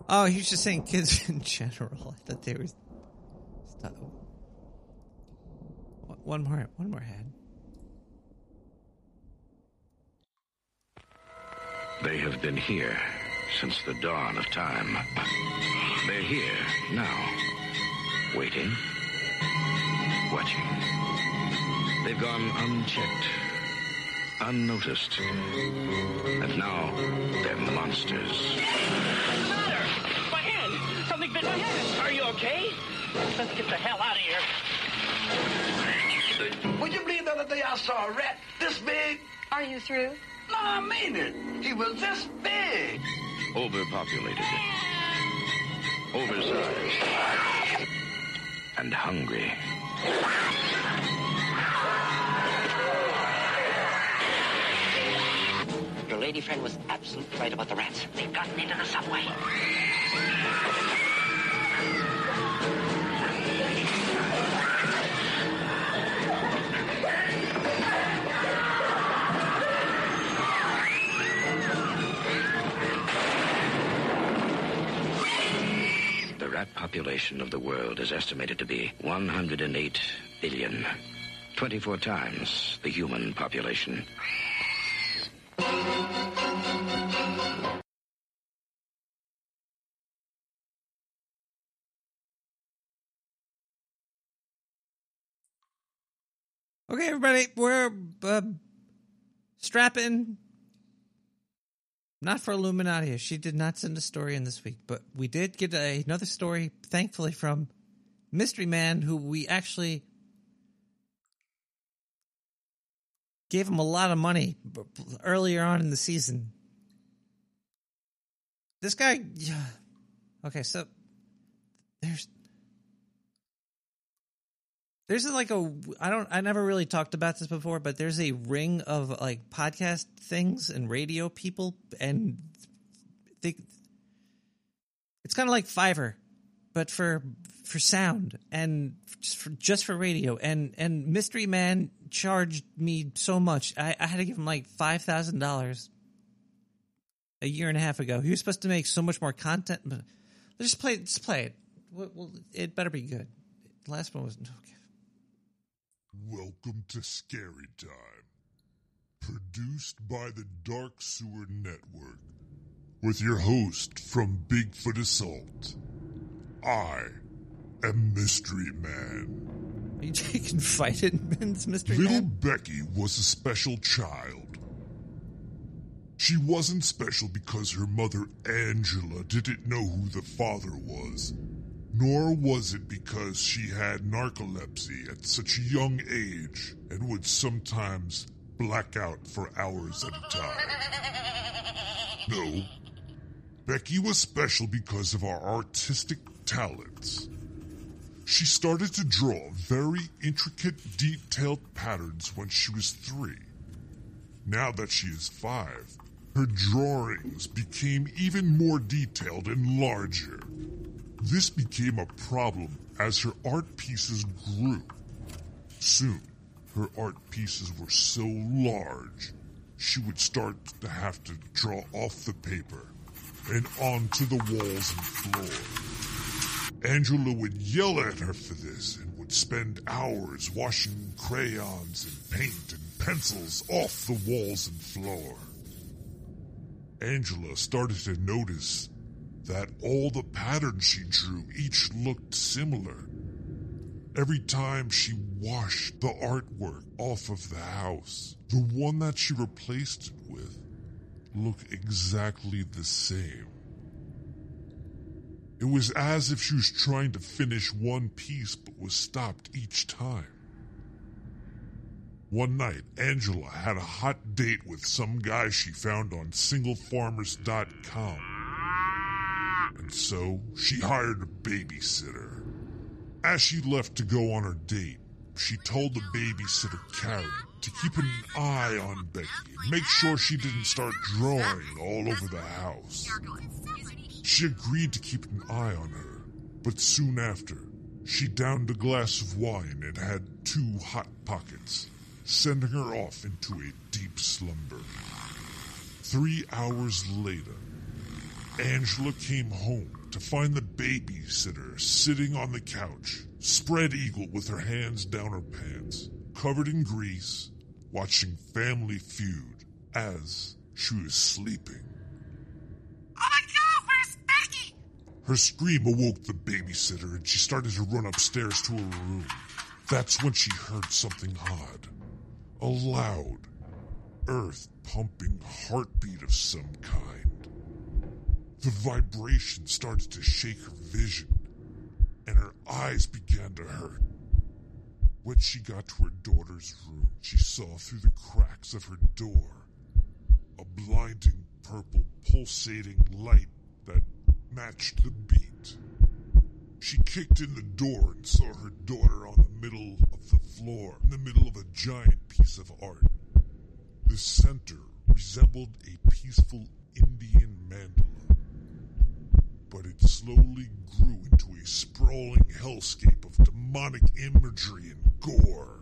Oh, he was just saying kids in general. I thought they were. One more. One more ad. They have been here since the dawn of time. They're here now, waiting, watching. They've gone unchecked, unnoticed, and now they're the monsters. My hand! Something bit my hand! Are you okay? Let's get the hell out of here. Would you believe the other day I saw a rat this big? Are you through? No, I mean it. He was this big. Overpopulated, oversized, and hungry. Lady friend was absolutely right about the rats. They've gotten into the subway. The rat population population of the world is estimated to be 108 billion. 24 times the human population. Okay, everybody, we're uh, strapping. Not for Illuminati. She did not send a story in this week, but we did get a, another story, thankfully, from Mystery Man, who we actually gave him a lot of money earlier on in the season. This guy, yeah. Okay, so there's there's like a I don't I never really talked about this before, but there's a ring of like podcast things and radio people, and they, it's kind of like Fiverr, but for for sound and just for just for radio. And and Mystery Man charged me so much, I, I had to give him like five thousand dollars a year and a half ago. He was supposed to make so much more content, but let's just play. Just play it. It better be good. The last one was okay. Welcome to Scary Time, produced by the Dark Sewer Network, with your host from Bigfoot Assault. I am Mystery Man. Are you taking fight in Mystery Little Man? Becky was a special child. She wasn't special because her mother Angela didn't know who the father was, nor was it because she had narcolepsy at such a young age and would sometimes black out for hours at a time. No, Becky was special because of our artistic talents. She started to draw very intricate, detailed patterns when she was three. Now that she is five, her drawings became even more detailed and larger. This became a problem as her art pieces grew. Soon, her art pieces were so large, she would start to have to draw off the paper and onto the walls and floor. Angela would yell at her for this and would spend hours washing crayons and paint and pencils off the walls and floor. Angela started to notice that all the patterns she drew each looked similar. Every time she washed the artwork off of the house, the one that she replaced it with looked exactly the same. It was as if she was trying to finish one piece but was stopped each time. One night, Angela had a hot date with some guy she found on singlefarmers.com. And so she hired a babysitter. As she left to go on her date, she told the babysitter Karen to keep an eye on Becky and make sure she didn't start drawing all over the house. She agreed to keep an eye on her, but soon after, she downed a glass of wine and had two hot pockets, sending her off into a deep slumber. Three hours later, Angela came home to find the babysitter sitting on the couch, spread eagle with her hands down her pants, covered in grease, watching Family Feud as she was sleeping. Oh my god, where's Becky? Her scream awoke the babysitter and she started to run upstairs to her room. That's when she heard something odd. A loud, earth pumping heartbeat of some kind. The vibration started to shake her vision, and her eyes began to hurt. When she got to her daughter's room, she saw through the cracks of her door a blinding purple pulsating light that matched the beat. She kicked in the door and saw her daughter on the middle of the floor, in the middle of a giant piece of art. The center resembled a peaceful Indian mandala, but it slowly grew into a sprawling hellscape of demonic imagery and gore.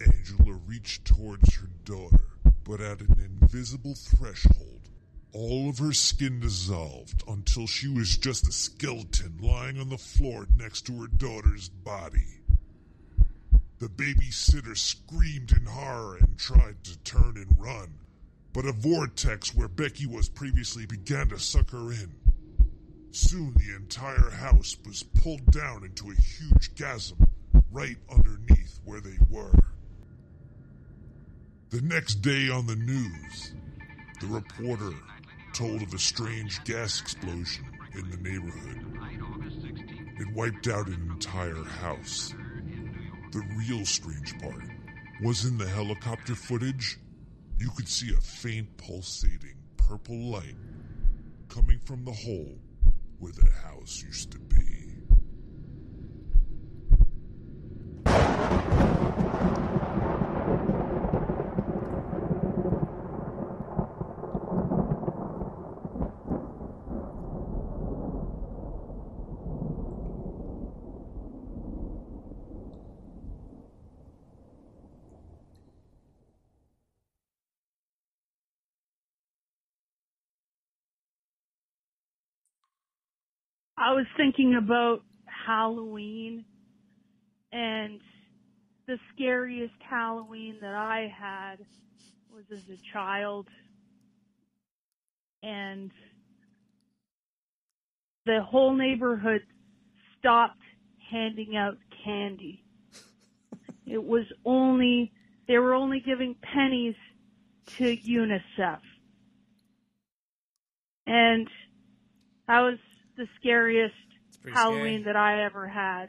Angela reached towards her daughter, but at an invisible threshold, All of her skin dissolved until she was just a skeleton lying on the floor next to her daughter's body. The babysitter screamed in horror and tried to turn and run, but a vortex where Becky was previously began to suck her in. Soon the entire house was pulled down into a huge chasm right underneath where they were. The next day on the news, the reporter told of a strange gas explosion in the neighborhood. It wiped out an entire house. The real strange part was in the helicopter footage, you could see a faint pulsating purple light coming from the hole where the house used to be. I was thinking about Halloween and the scariest Halloween that I had was as a child and the whole neighborhood stopped handing out candy. It was only, they were only giving pennies to UNICEF. And that was the scariest Halloween scary. that I ever had.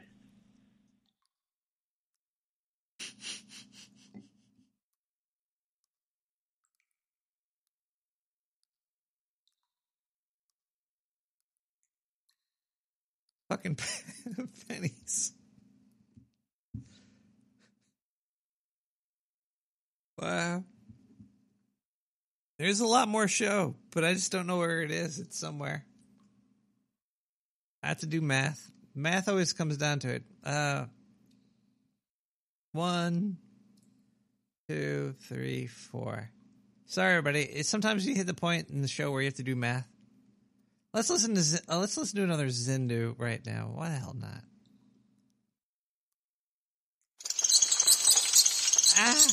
Fucking pennies. Wow. There's a lot more show, but I just don't know where it is. It's somewhere. I have to do math. Math always comes down to it. Uh, one, two, three, four. Sorry, everybody. It's, sometimes you hit the point in the show where you have to do math. Let's listen to Z- uh, let's listen to another Zindu right now. Why the hell not? Ah,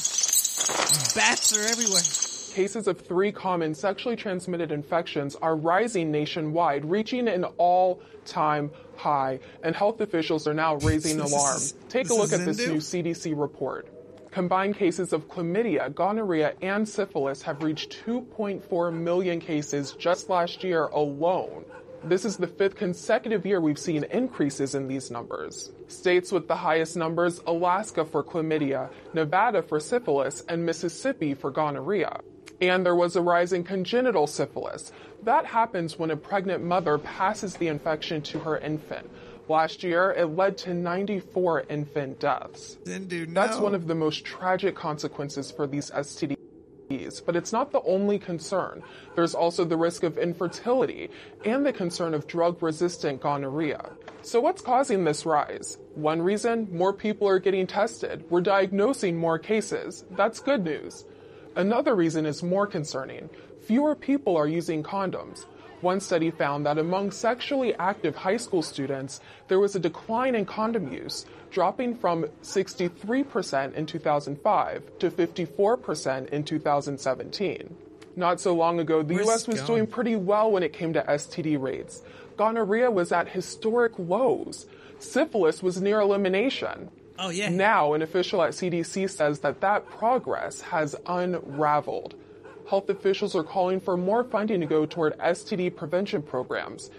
bats are everywhere. Cases of three common sexually transmitted infections are rising nationwide, reaching an all time high, and health officials are now raising alarm. Take a look at this new CDC report. Combined cases of chlamydia, gonorrhea, and syphilis have reached 2.4 million cases just last year alone. This is the fifth consecutive year we've seen increases in these numbers. States with the highest numbers Alaska for chlamydia, Nevada for syphilis, and Mississippi for gonorrhea. And there was a rise in congenital syphilis. That happens when a pregnant mother passes the infection to her infant. Last year, it led to 94 infant deaths. That's one of the most tragic consequences for these STDs. But it's not the only concern. There's also the risk of infertility and the concern of drug resistant gonorrhea. So, what's causing this rise? One reason more people are getting tested. We're diagnosing more cases. That's good news. Another reason is more concerning. Fewer people are using condoms. One study found that among sexually active high school students, there was a decline in condom use, dropping from 63% in 2005 to 54% in 2017. Not so long ago, the Where's US was going? doing pretty well when it came to STD rates. Gonorrhea was at historic lows. Syphilis was near elimination. Oh, yeah. Now, an official at CDC says that that progress has unraveled. Health officials are calling for more funding to go toward STD prevention programs.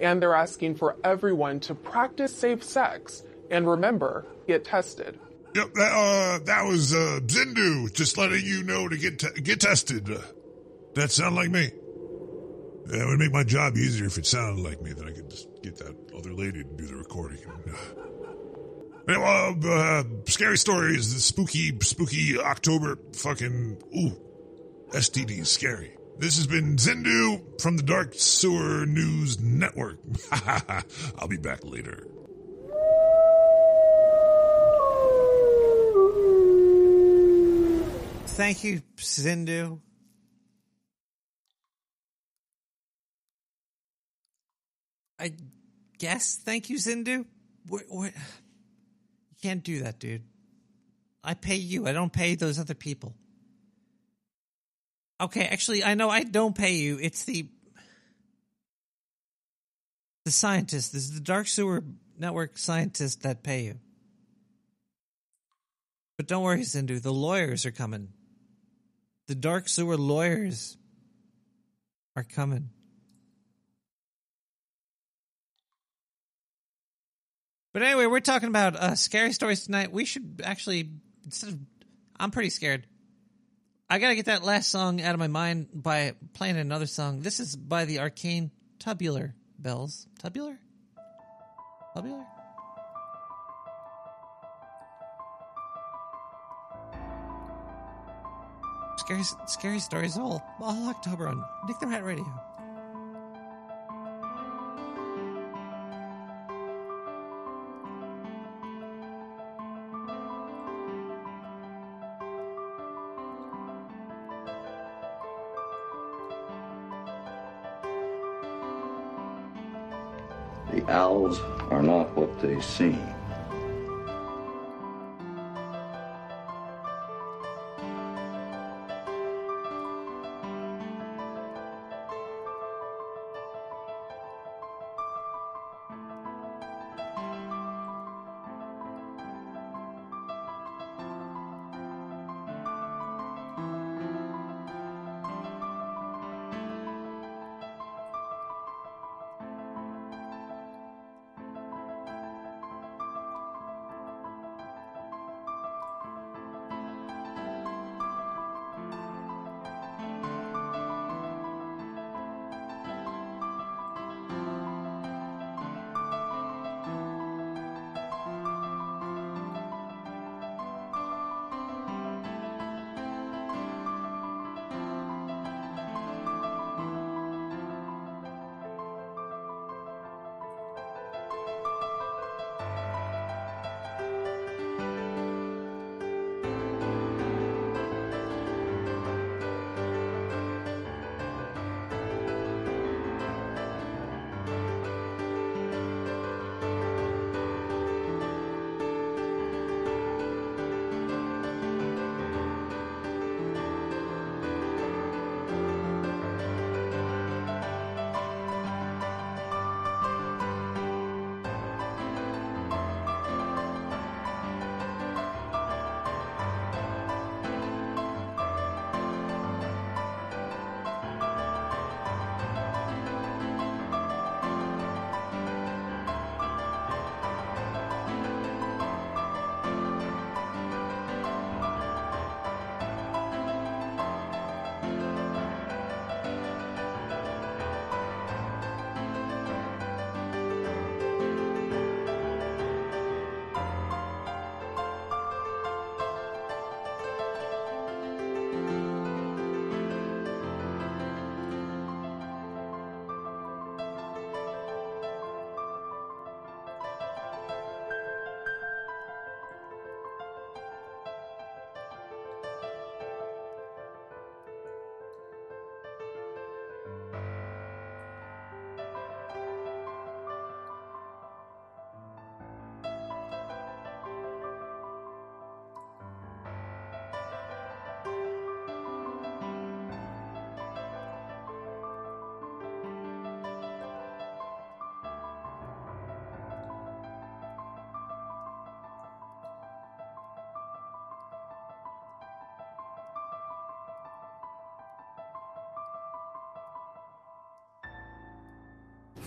And they're asking for everyone to practice safe sex. And remember, get tested. Yep, that, uh, that was uh, Zindu, just letting you know to get te- get tested. Uh, that sound like me? Yeah, it would make my job easier if it sounded like me. Then I could just get that other lady to do the recording. Uh, uh, scary stories, spooky, spooky October fucking, ooh, STDs, scary. This has been Zindu from the Dark Sewer News Network. I'll be back later. Thank you, Zindu. I guess thank you, Zindu. What, what? Can't do that, dude. I pay you. I don't pay those other people. Okay, actually, I know I don't pay you. It's the the scientists. This is the Dark Sewer Network scientists that pay you. But don't worry, Zindu. The lawyers are coming. The Dark Sewer lawyers are coming. But anyway, we're talking about uh, scary stories tonight. We should actually instead of I'm pretty scared. I gotta get that last song out of my mind by playing another song. This is by the Arcane Tubular Bells. Tubular? Tubular? Scary, scary stories all all October on Nick the Rat Radio. Are not what they seem.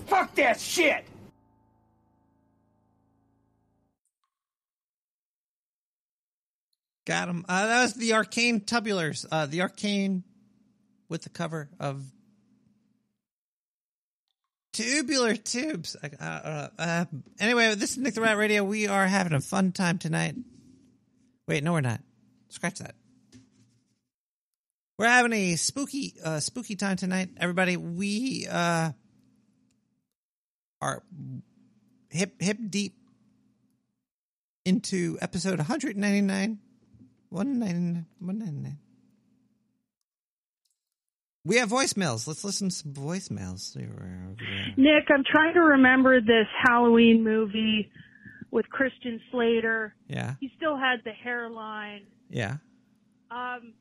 Fuck that shit! Got him. Uh, that was the Arcane Tubulars. Uh, the Arcane with the cover of Tubular Tubes. Uh, uh, anyway, this is Nick the Rat Radio. We are having a fun time tonight. Wait, no, we're not. Scratch that. We're having a spooky, uh, spooky time tonight, everybody. We uh, hip hip deep into episode 199 199 199 we have voicemails. Let's listen to some voicemails. Nick, I'm trying to remember this Halloween movie with Christian Slater. Yeah. He still had the hairline. Yeah. Um,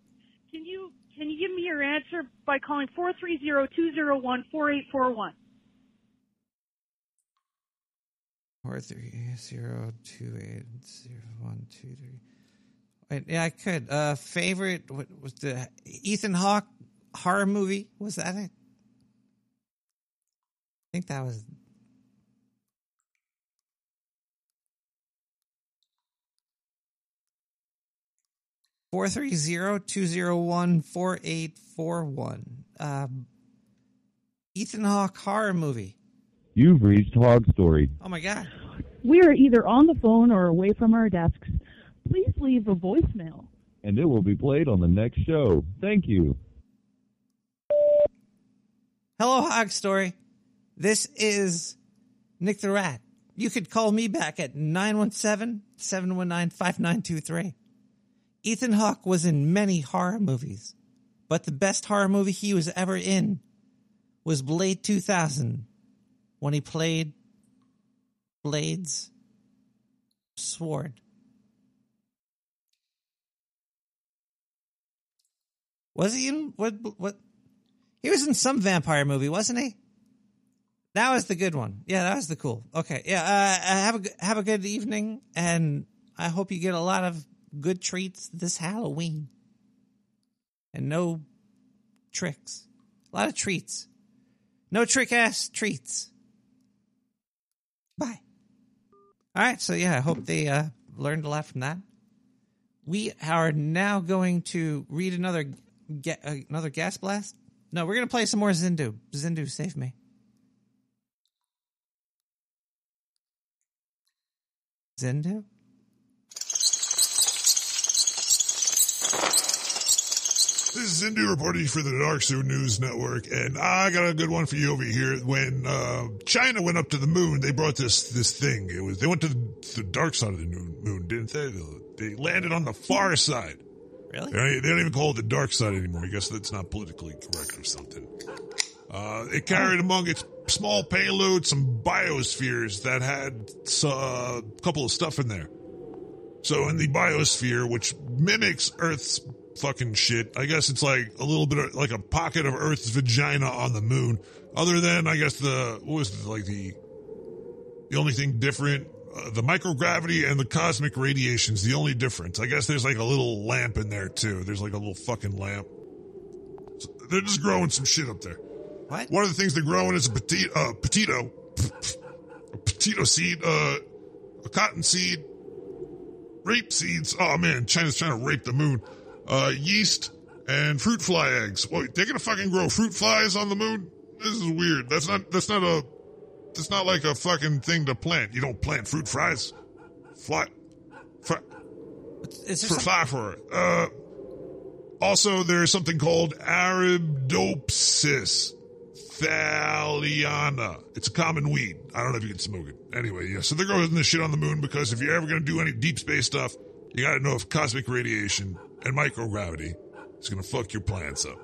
can you can you give me your answer by calling 430-201-4841? Four three zero two eight zero one two three. Wait, yeah, I could. Uh, favorite what was the Ethan Hawke horror movie? Was that it? I think that was. Four three zero two zero one four eight four one. Um, Ethan Hawke horror movie. You've reached Hog Story. Oh my god. We are either on the phone or away from our desks. Please leave a voicemail. and it will be played on the next show. Thank you. Hello, Hog Story. This is Nick the Rat. You could call me back at 917 719 5923. Ethan Hawke was in many horror movies, but the best horror movie he was ever in was Blade 2000 when he played Blade's sword. Was he in what? What? He was in some vampire movie, wasn't he? That was the good one. Yeah, that was the cool. Okay, yeah. Uh, have a have a good evening, and I hope you get a lot of good treats this Halloween, and no tricks. A lot of treats. No trick ass treats. Bye. All right. So yeah, I hope they uh, learned a lot from that. We are now going to read another ga- uh, another gas blast. No, we're gonna play some more Zindu. Zindu, save me. Zindu. This is Zindu reporting for the Dark Zoo News Network, and I got a good one for you over here. When uh, China went up to the moon, they brought this this thing. It was they went to the, the dark side of the moon, moon, didn't they? They landed on the far side. Really? They don't, they don't even call it the dark side anymore. I guess that's not politically correct or something. Uh, it carried among its small payload some biospheres that had uh, a couple of stuff in there. So in the biosphere, which mimics Earth's fucking shit, I guess it's like a little bit of like a pocket of Earth's vagina on the moon. Other than I guess the what was it, like the the only thing different, uh, the microgravity and the cosmic radiation's the only difference. I guess there's like a little lamp in there too. There's like a little fucking lamp. So they're just growing some shit up there. What? One of the things they're growing is a petito, uh, petito, a petito seed, uh, a cotton seed, rape seeds. Oh man, China's trying to rape the moon. Uh, yeast and fruit fly eggs. Wait, they're gonna fucking grow fruit flies on the moon? This is weird. That's not. That's not a. That's not like a fucking thing to plant. You don't plant fruit flies. Fly. Fly. Is there For fly for it. Uh. Also, there's something called Arabidopsis thaliana. It's a common weed. I don't know if you can smoke it. Anyway, yeah. So they're growing this shit on the moon because if you're ever going to do any deep space stuff, you got to know if cosmic radiation and microgravity is going to fuck your plants up.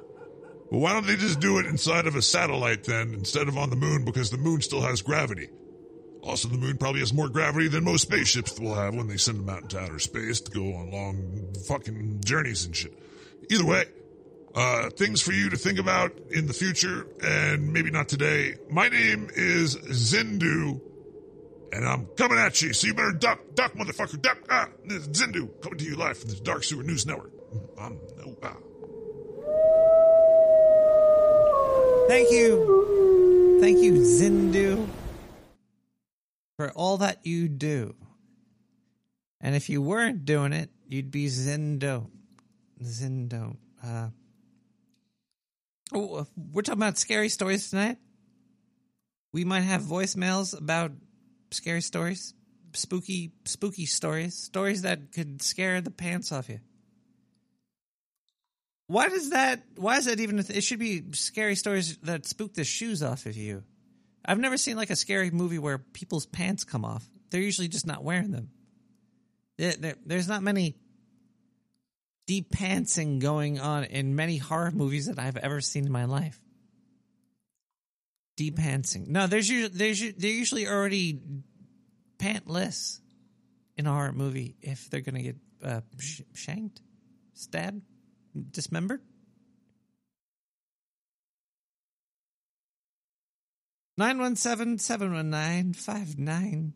Well, why don't they just do it inside of a satellite then instead of on the moon because the moon still has gravity? Also, the moon probably has more gravity than most spaceships will have when they send them out into outer space to go on long fucking journeys and shit. Either way, uh, things for you to think about in the future and maybe not today. My name is Zindu, and I'm coming at you, so you better duck, duck, motherfucker, duck. Ah, this is Zindu coming to you live from the Dark Sewer News Network. I'm no, ah. Thank you. Thank you, Zindu, for all that you do. And if you weren't doing it, you'd be Zindo. Zindo. Uh, oh, we're talking about scary stories tonight. We might have voicemails about scary stories, spooky, spooky stories, stories that could scare the pants off you. Why does that? Why is that even? Th- it should be scary stories that spook the shoes off of you. I've never seen like a scary movie where people's pants come off. They're usually just not wearing them. There, there- there's not many deep pantsing going on in many horror movies that I've ever seen in my life. Deep pantsing. No, there's usually there's they're usually already pantless in a horror movie if they're gonna get uh, sh- shanked, stabbed, dismembered. Nine one seven seven one nine five nine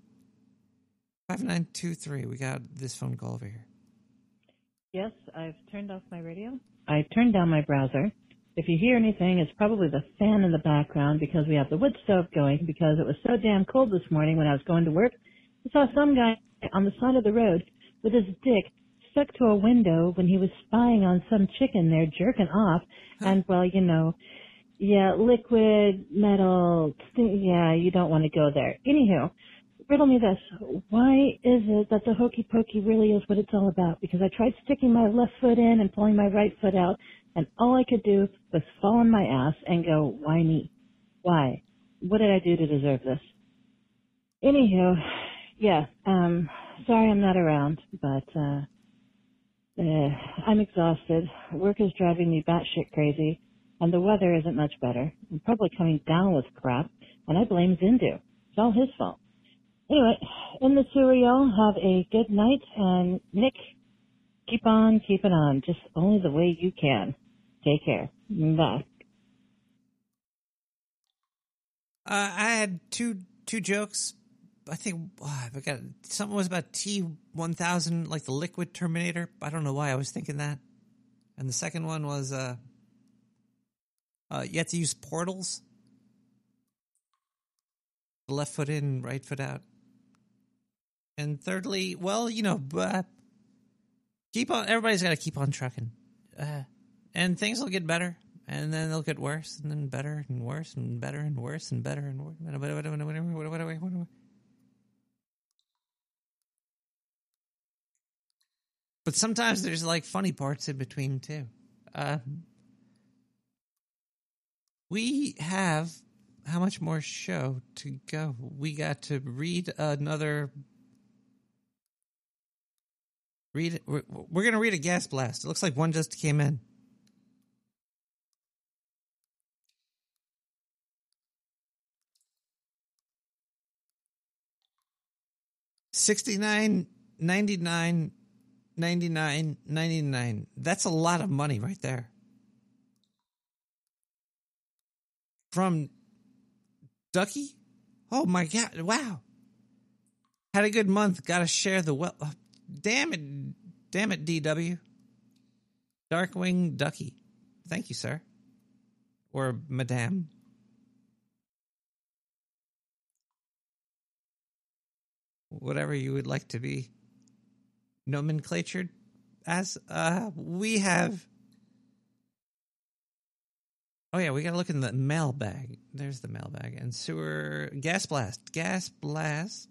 five nine two three. We got this phone call over here. Yes, I've turned off my radio. I turned down my browser. If you hear anything, it's probably the fan in the background because we have the wood stove going because it was so damn cold this morning when I was going to work. I saw some guy on the side of the road with his dick stuck to a window when he was spying on some chicken there jerking off. And well, you know, yeah, liquid, metal, yeah, you don't want to go there. Anywho, riddle me this. Why is it that the hokey pokey really is what it's all about? Because I tried sticking my left foot in and pulling my right foot out, and all I could do was fall on my ass and go, why me? Why? What did I do to deserve this? Anywho, yeah, um, sorry I'm not around, but, uh, uh, I'm exhausted. Work is driving me batshit crazy, and the weather isn't much better. I'm probably coming down with crap, and I blame Zindu. It's all his fault. Anyway, in the sewer, y'all have a good night, and Nick, keep on keeping on, just only the way you can. Take care. Bye. Uh, I had two two jokes. I think uh, I got something was about T one thousand, like the liquid Terminator. I don't know why I was thinking that. And the second one was uh, uh, you have to use portals. Left foot in, right foot out. And thirdly, well, you know, uh, keep on. Everybody's got to keep on trucking, uh, and things will get better, and then they'll get worse, and then better and worse, and better and worse, and better and worse. But sometimes there's like funny parts in between too. Uh, we have how much more show to go? We got to read another. Read. We're, we're to read a gas blast. It looks like one just came in. Sixty nine ninety nine ninety nine ninety nine. That's a lot of money right there. From Ducky? Oh my god! Wow. Had a good month. Got to share the well. oh, damn it! Damn it! DW. Darkwing Ducky. Thank you, sir. Or Madame. Whatever you would like to be nomenclatured as. Uh, we have. Oh yeah, we gotta look in the mailbag. There's the mailbag and sewer gas blast. Gas blast.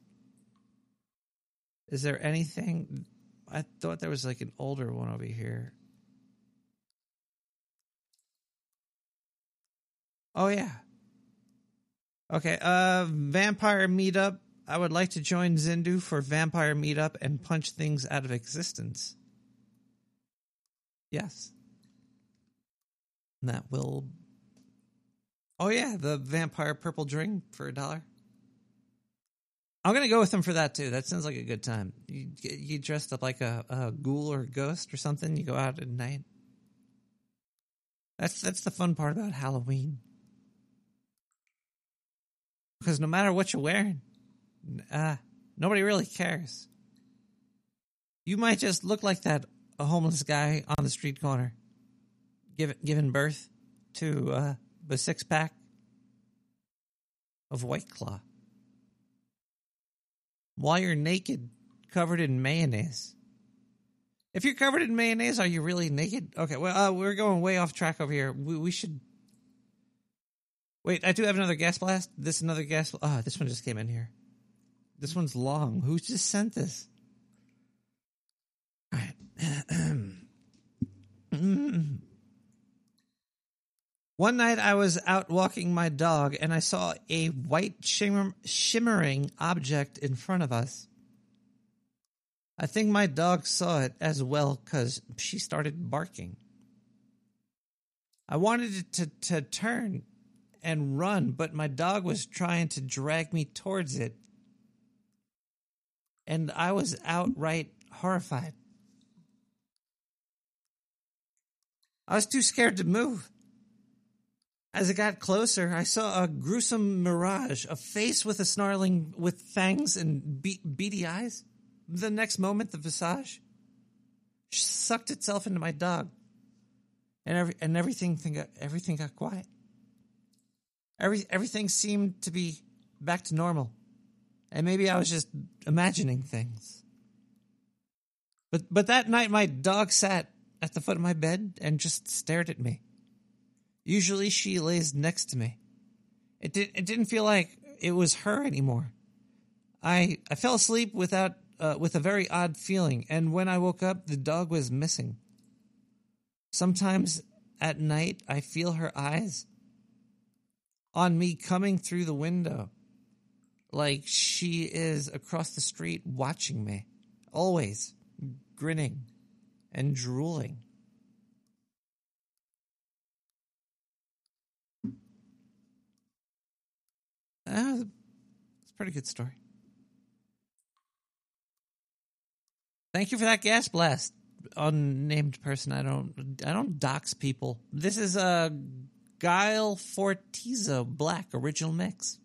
Is there anything? I thought there was like an older one over here. Oh yeah. Okay. Uh, vampire meetup. I would like to join Zindu for vampire meetup and punch things out of existence. Yes. And that will Oh yeah, the vampire purple drink for a dollar. I'm gonna go with him for that too. That sounds like a good time. You you dressed up like a, a ghoul or a ghost or something. You go out at night. That's that's the fun part about Halloween. Because no matter what you're wearing, uh, nobody really cares. You might just look like that a homeless guy on the street corner, give, giving birth to uh, a six pack of White Claw while you're naked, covered in mayonnaise. If you're covered in mayonnaise, are you really naked? Okay, well, uh, we're going way off track over here. We, we should. Wait, I do have another gas blast. This another gas. Ah, this one just came in here. This one's long. Who just sent this? All right. Mm. One night I was out walking my dog and I saw a white shimmer, shimmering object in front of us. I think my dog saw it as well because she started barking. I wanted it to, to turn and run, but my dog was trying to drag me towards it. And I was outright horrified. I was too scared to move. As it got closer, I saw a gruesome mirage, a face with a snarling, with fangs and be- beady eyes. The next moment, the visage sucked itself into my dog, and every and everything thing got, everything got quiet. Every everything seemed to be back to normal, and maybe I was just imagining things. But but that night, my dog sat at the foot of my bed and just stared at me. Usually, she lays next to me. It did. It didn't feel like it was her anymore. I I fell asleep without uh, with a very odd feeling, and when I woke up, the dog was missing. Sometimes at night, I feel her eyes on me coming through the window, like she is across the street watching me, always grinning and drooling. Uh, it's a pretty good story. Thank you for that gas blast, unnamed person. I don't, I don't dox people. This is a Guile Fortizo Black original mix.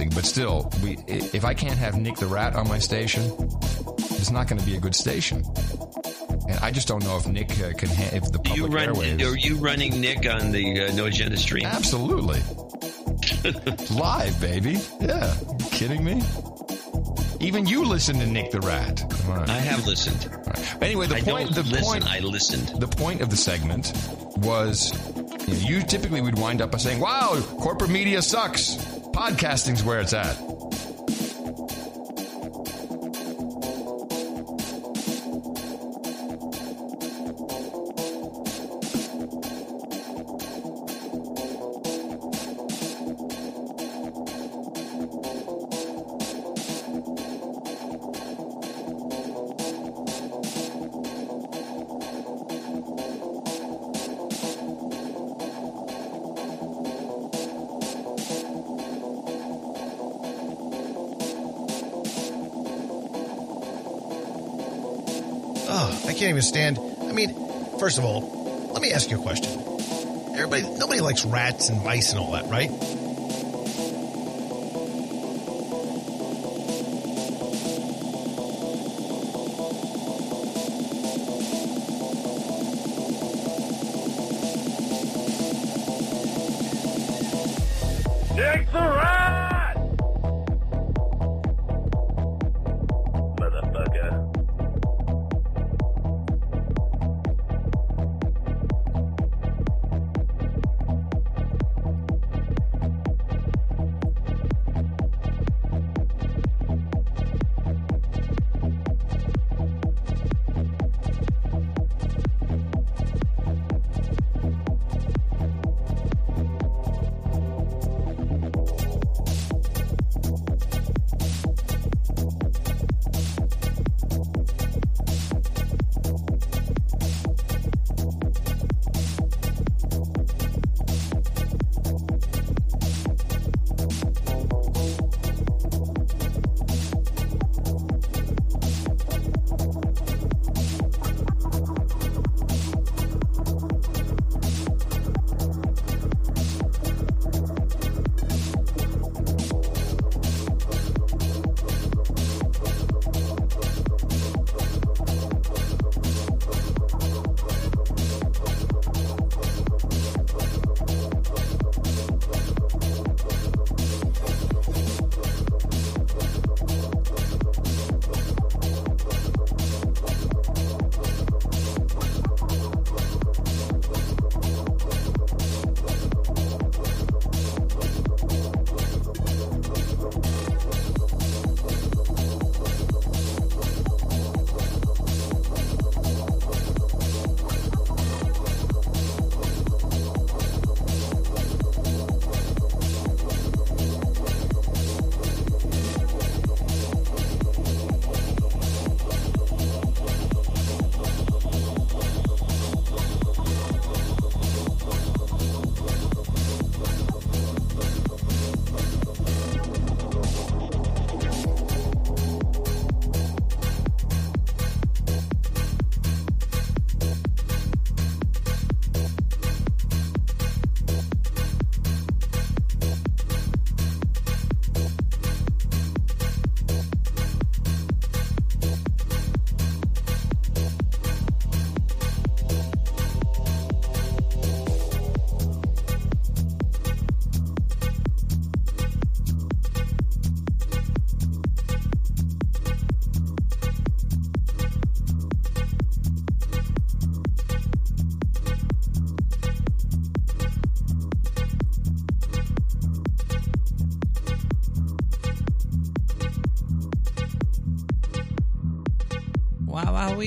Interesting. But still, we if I can't have Nick the Rat on my station, it's not going to be a good station. And I just don't know if Nick uh, can ha- if the public You run, airwaves. are you running Nick on the uh, No Agenda stream? Absolutely. Live, baby. Yeah. Kidding me? Even you listen to Nick the Rat. I have listened. Anyway, the I point. the listen, point. I listened. The point of the segment was, you typically would wind up by saying, "Wow, corporate media sucks. Podcasting's where it's at." Oh, I can't even stand. I mean, first of all, let me ask you a question. Everybody, nobody likes rats and mice and all that, right?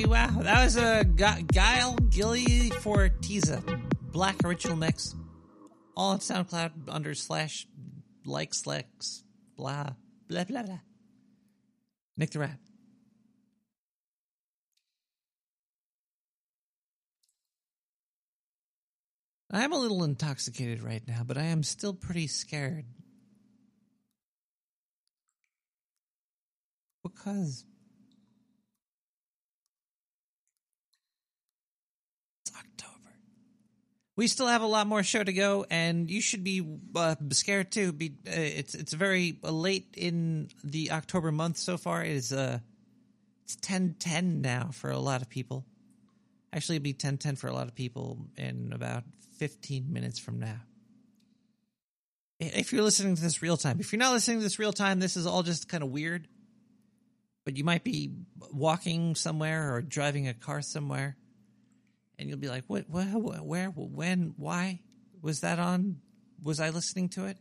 Wow. That was a Gu- Guile Gilly for Tiza Black Original Mix. All on SoundCloud under slash like slacks blah blah blah blah. Nick the Rat. I am a little intoxicated right now, but I am still pretty scared. Because it's October. We still have a lot more show to go, and you should be uh, scared too. Be uh, it's it's very late in the October month so far. It is uh it's ten ten now for a lot of people. Actually, it'll be ten ten for a lot of people in about fifteen minutes from now. If you're listening to this real time, if you're not listening to this real time, this is all just kind of weird. But you might be walking somewhere or driving a car somewhere and you'll be like, "What? What? Where? When? Why was that on? Was I listening to it?"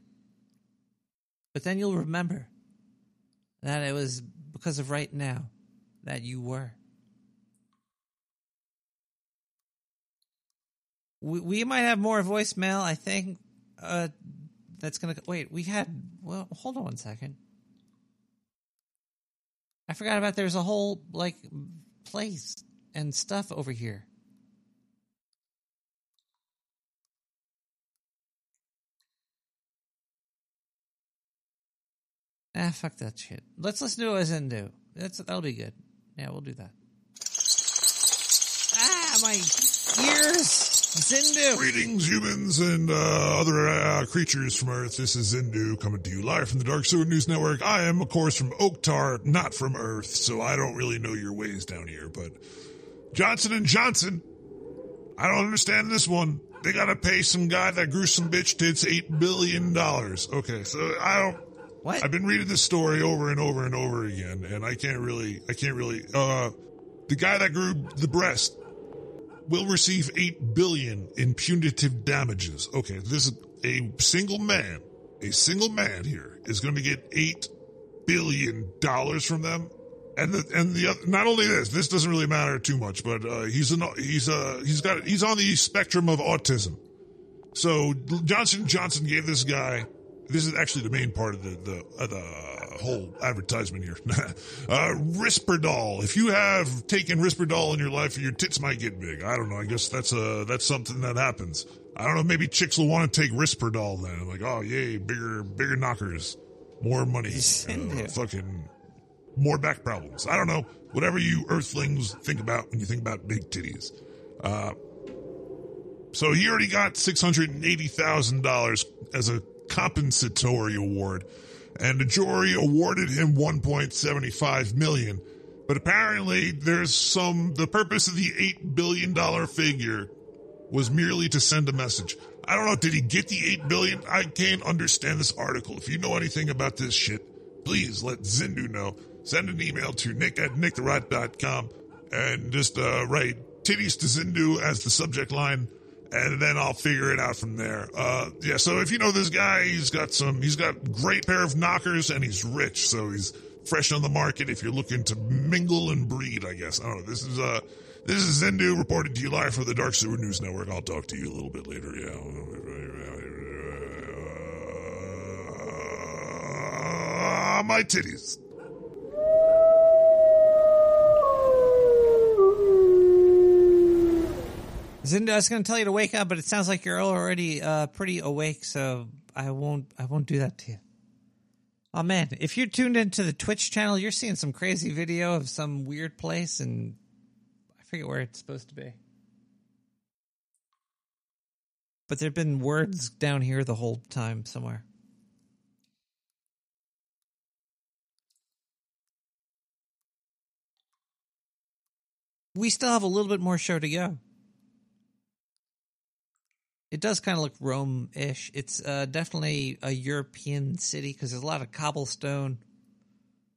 But then you'll remember that it was because of right now that you were. We, we might have more voicemail. I think uh, that's gonna wait. We had well, hold on one second. I forgot about there's a whole like place and stuff over here. Ah, fuck that shit. Let's listen to a Zindu. That's that'll be good. Yeah, we'll do that. Ah, my ears. Zindu. Greetings, humans and uh, other uh, creatures from Earth. This is Zindu coming to you live from the Dark Sewer News Network. I am, of course, from Oktar, not from Earth, so I don't really know your ways down here. But Johnson and Johnson, I don't understand this one. They gotta pay some guy that grew some bitch tits eight billion dollars. Okay, so I don't. What? I've been reading this story over and over and over again, and I can't really, I can't really. Uh, the guy that grew the breast will receive eight billion in punitive damages. Okay, this is a single man, a single man here is going to get eight billion dollars from them, and the and the oth- not only this, this doesn't really matter too much, but uh, he's an he's uh he's got he's on the spectrum of autism. So Johnson Johnson gave this guy. This is actually the main part of the the, of the whole advertisement here. uh, Risperdal. If you have taken Risperdal in your life, your tits might get big. I don't know. I guess that's uh that's something that happens. I don't know. Maybe chicks will want to take Risperdal then. I'm Like, oh yay, bigger bigger knockers, more money, uh, fucking more back problems. I don't know. Whatever you Earthlings think about when you think about big titties. Uh, so he already got six hundred and eighty thousand dollars as a compensatory award, and the jury awarded him one point seventy five million. But apparently, there's some. The purpose of the eight billion dollar figure was merely to send a message. I don't know. Did he get the eight billion? I can't understand this article. If you know anything about this shit, please let Zindu know. Send an email to nick at nicktherat.com and just uh, write titties to Zindu as the subject line, and then I'll figure it out from there. Uh, yeah, so if you know this guy, he's got some, he's got great pair of knockers, and he's rich, so he's fresh on the market. If you're looking to mingle and breed, I guess I don't know. This is uh, this is Zindu reporting to you live for the Dark Sewer News Network. I'll talk to you a little bit later. Yeah. Uh, my titties. Zindu, I was going to tell you to wake up, but it sounds like you're already uh, pretty awake, so I won't. I won't do that to you. Oh man, if you're tuned into the Twitch channel, you're seeing some crazy video of some weird place, and I forget where it's supposed to be. But there've been words down here the whole time somewhere. We still have a little bit more show to go. It does kind of look Rome-ish. It's uh, definitely a European city because there's a lot of cobblestone,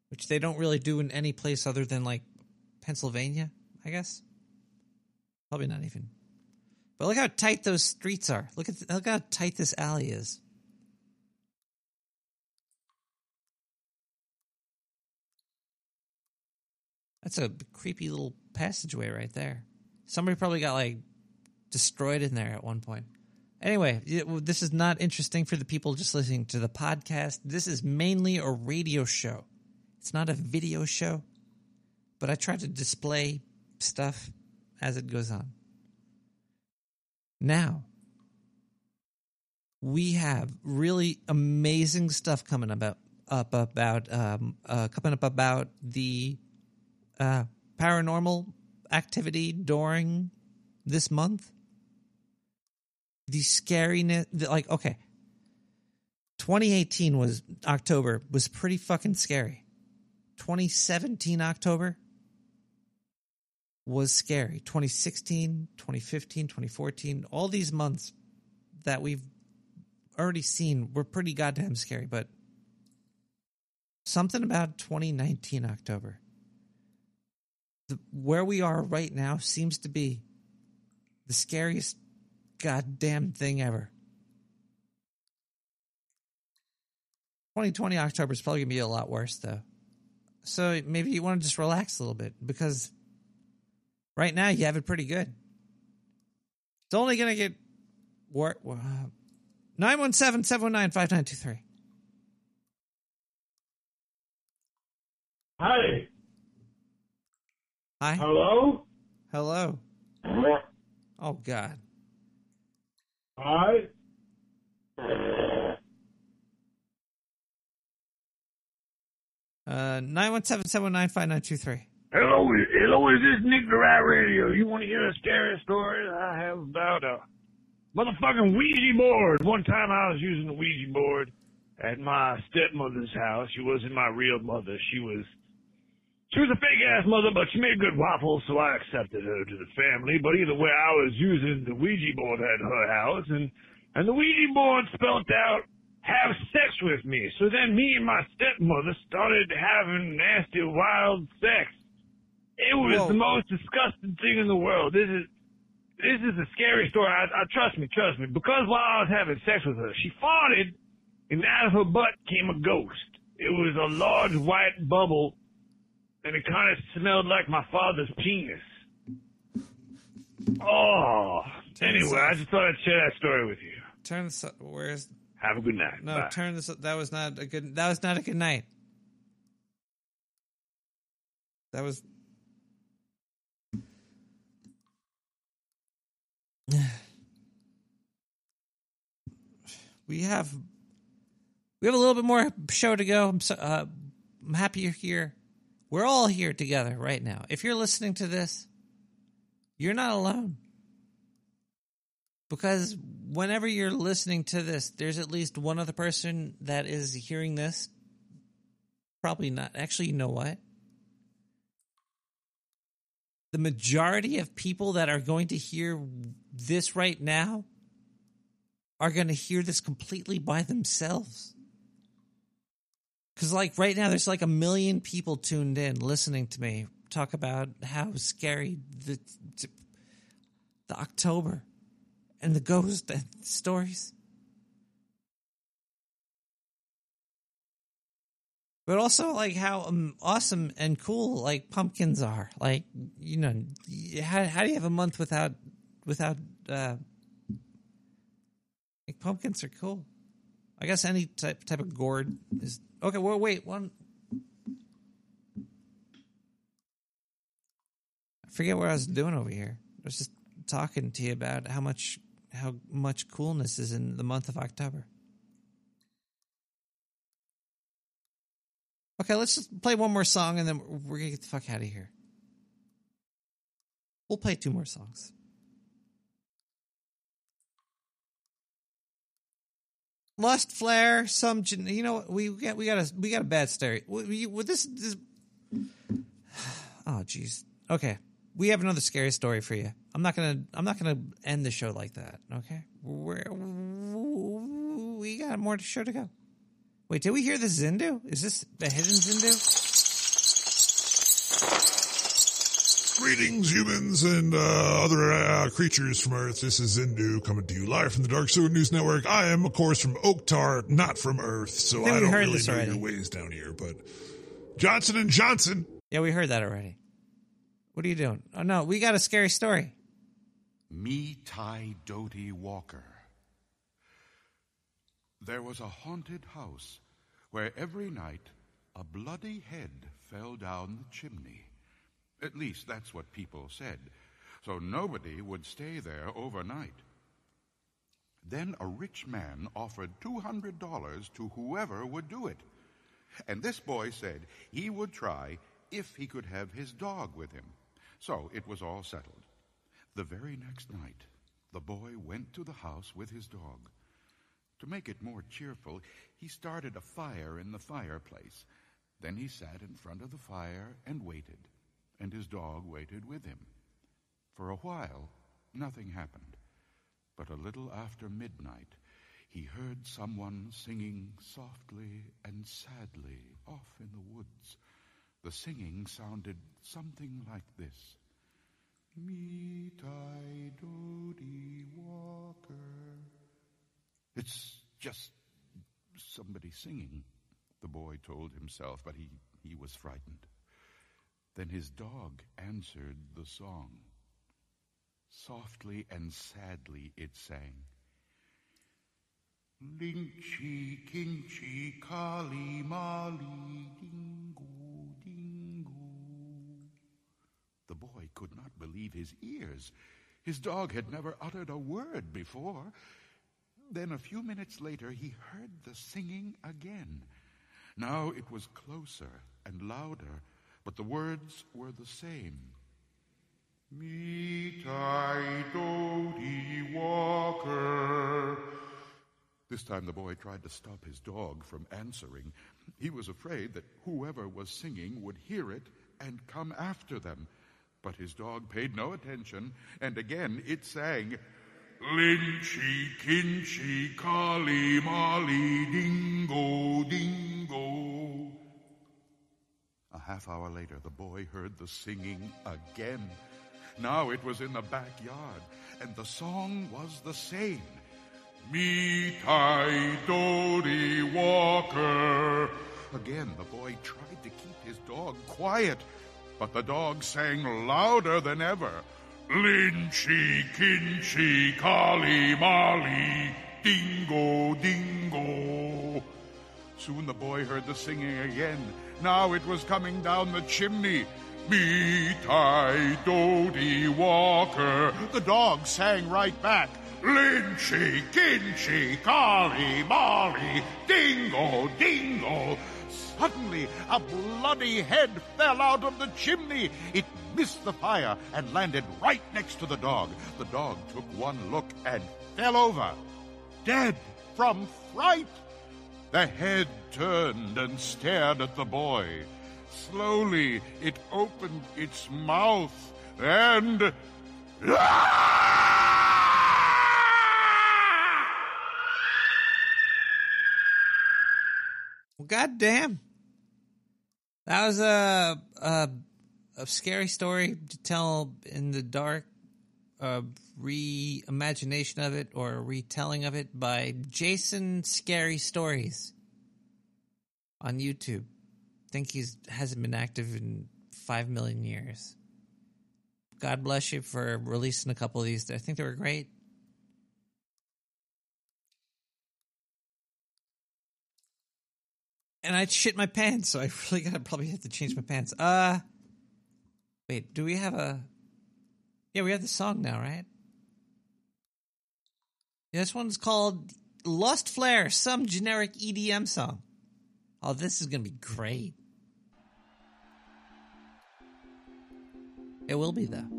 which they don't really do in any place other than like Pennsylvania, I guess. Probably not even. But look how tight those streets are. Look at look how tight this alley is. That's a creepy little passageway right there. Somebody probably got like destroyed in there at one point. Anyway, this is not interesting for the people just listening to the podcast. This is mainly a radio show. It's not a video show, but I try to display stuff as it goes on. Now, we have really amazing stuff coming about up about um, uh, coming up about the uh, paranormal activity during this month. The scariness, the- like, okay. 2018 was October was pretty fucking scary. 2017 October was scary. 2016, 2015, 2014, all these months that we've already seen were pretty goddamn scary, but something about 2019 October. The, where we are right now seems to be the scariest goddamn thing ever. 2020 October is probably going to be a lot worse, though. So maybe you want to just relax a little bit because right now you have it pretty good. It's only going to get worse. Uh, 917 719 5923. Hi. Hi. Hello? Hello. Oh, God. Hi. Uh, 917 719 5923. Hello, hello, is this Nick the Rat Radio? You want to hear a scary story I have about a motherfucking Ouija board? One time I was using the Ouija board at my stepmother's house. She wasn't my real mother. She was, she was a fake ass mother, but she made good waffles, so I accepted her to the family. But either way, I was using the Ouija board at her house, and and the Ouija board spelled out have sex with me. So then me and my stepmother started having nasty, wild sex. It was Whoa. the most disgusting thing in the world. This is this is a scary story. I, I trust me, trust me. Because while I was having sex with her, she farted, and out of her butt came a ghost. It was a large white bubble, and it kind of smelled like my father's penis. Oh, Turn anyway. I just thought I'd share that story with you. Turn this up. Where's. Have a good night. No, Bye. turn this up. That was not a good. That was not a good night. That was. We have. We have a little bit more show to go. I'm so, uh, I'm happy you're here. We're all here together right now. If you're listening to this, you're not alone. Because whenever you're listening to this, there's at least one other person that is hearing this. Probably not. Actually, you know what? The majority of people that are going to hear this right now are going to hear this completely by themselves. Because, like, right now, there's like a million people tuned in listening to me talk about how scary the, the October and the ghost stories. But also, like, how um, awesome and cool, like, pumpkins are. Like, you know, how, how do you have a month without, without, uh, like, pumpkins are cool. I guess any type type of gourd is okay. Well, wait one. I forget what I was doing over here. I was just talking to you about how much how much coolness is in the month of October. Okay, let's just play one more song and then we're gonna get the fuck out of here. We'll play two more songs. Lust flare, some you know we got we got a we got a bad story. We, this, this oh jeez. Okay, we have another scary story for you. I'm not gonna I'm not gonna end the show like that. Okay, We're, we got more to show to go. Wait, did we hear the Zindu? Is this the hidden Zindu? Greetings, humans and uh, other uh, creatures from Earth. This is Zindu coming to you live from the Dark Sewer News Network. I am, of course, from Oaktar, not from Earth, so I I, don't really know already. your ways down here. But Johnson and Johnson. Yeah, we heard that already. What are you doing? Oh no, we got a scary story. Me Tie Dough-ty Walker. There was a haunted house where every night a bloody head fell down the chimney. At least that's what people said. So nobody would stay there overnight. Then a rich man offered $200 to whoever would do it. And this boy said he would try if he could have his dog with him. So it was all settled. The very next night, the boy went to the house with his dog. To make it more cheerful, he started a fire in the fireplace. Then he sat in front of the fire and waited, and his dog waited with him. For a while, nothing happened. But a little after midnight, he heard someone singing softly and sadly off in the woods. The singing sounded something like this. Me Tie Dough-ty Walker. It's just somebody singing, the boy told himself, but he, he was frightened. Then his dog answered the song. Softly and sadly it sang. Linchy, kinchy, kali, mali, dingo, dingo. The boy could not believe his ears. His dog had never uttered a word before. Then a few minutes later he heard the singing again. Now it was closer and louder, but the words were the same. Me Tie Dough-ty Walker. This time the boy tried to stop his dog from answering. He was afraid that whoever was singing would hear it and come after them. But his dog paid no attention, and again it sang, Linchy, kinchy, kali, mali, dingo, dingo. Half hour later, the boy heard the singing again. Now it was in the backyard, and the song was the same. Me Tie Dough-ty Walker. Again, the boy tried to keep his dog quiet, but the dog sang louder than ever. Linchy, kinchy, kali, mali, dingo, dingo. Soon the boy heard the singing again. Now it was coming down the chimney. Me Tie Dough-ty Walker. The dog sang right back. Linchy, kinchy, kali, mali, dingo, dingo. Suddenly, a bloody head fell out of the chimney. It missed the fire and landed right next to the dog. The dog took one look and fell over, dead from fright. The head turned and stared at the boy. Slowly, it opened its mouth and. Well, God damn. That was a, a a story story to tell in the dark, a reimagination of it or a retelling of it by Jason Scary Stories on YouTube. I think he's hasn't been active in five million years. God bless you for releasing a couple of these. I think they were great. and I shit my pants, so I really gotta probably have to change my pants. Uh, wait, do we have a? Yeah, we have the song now, right? This one's called "Lost Flare," some generic EDM song. Oh, this is gonna be great. It will be though,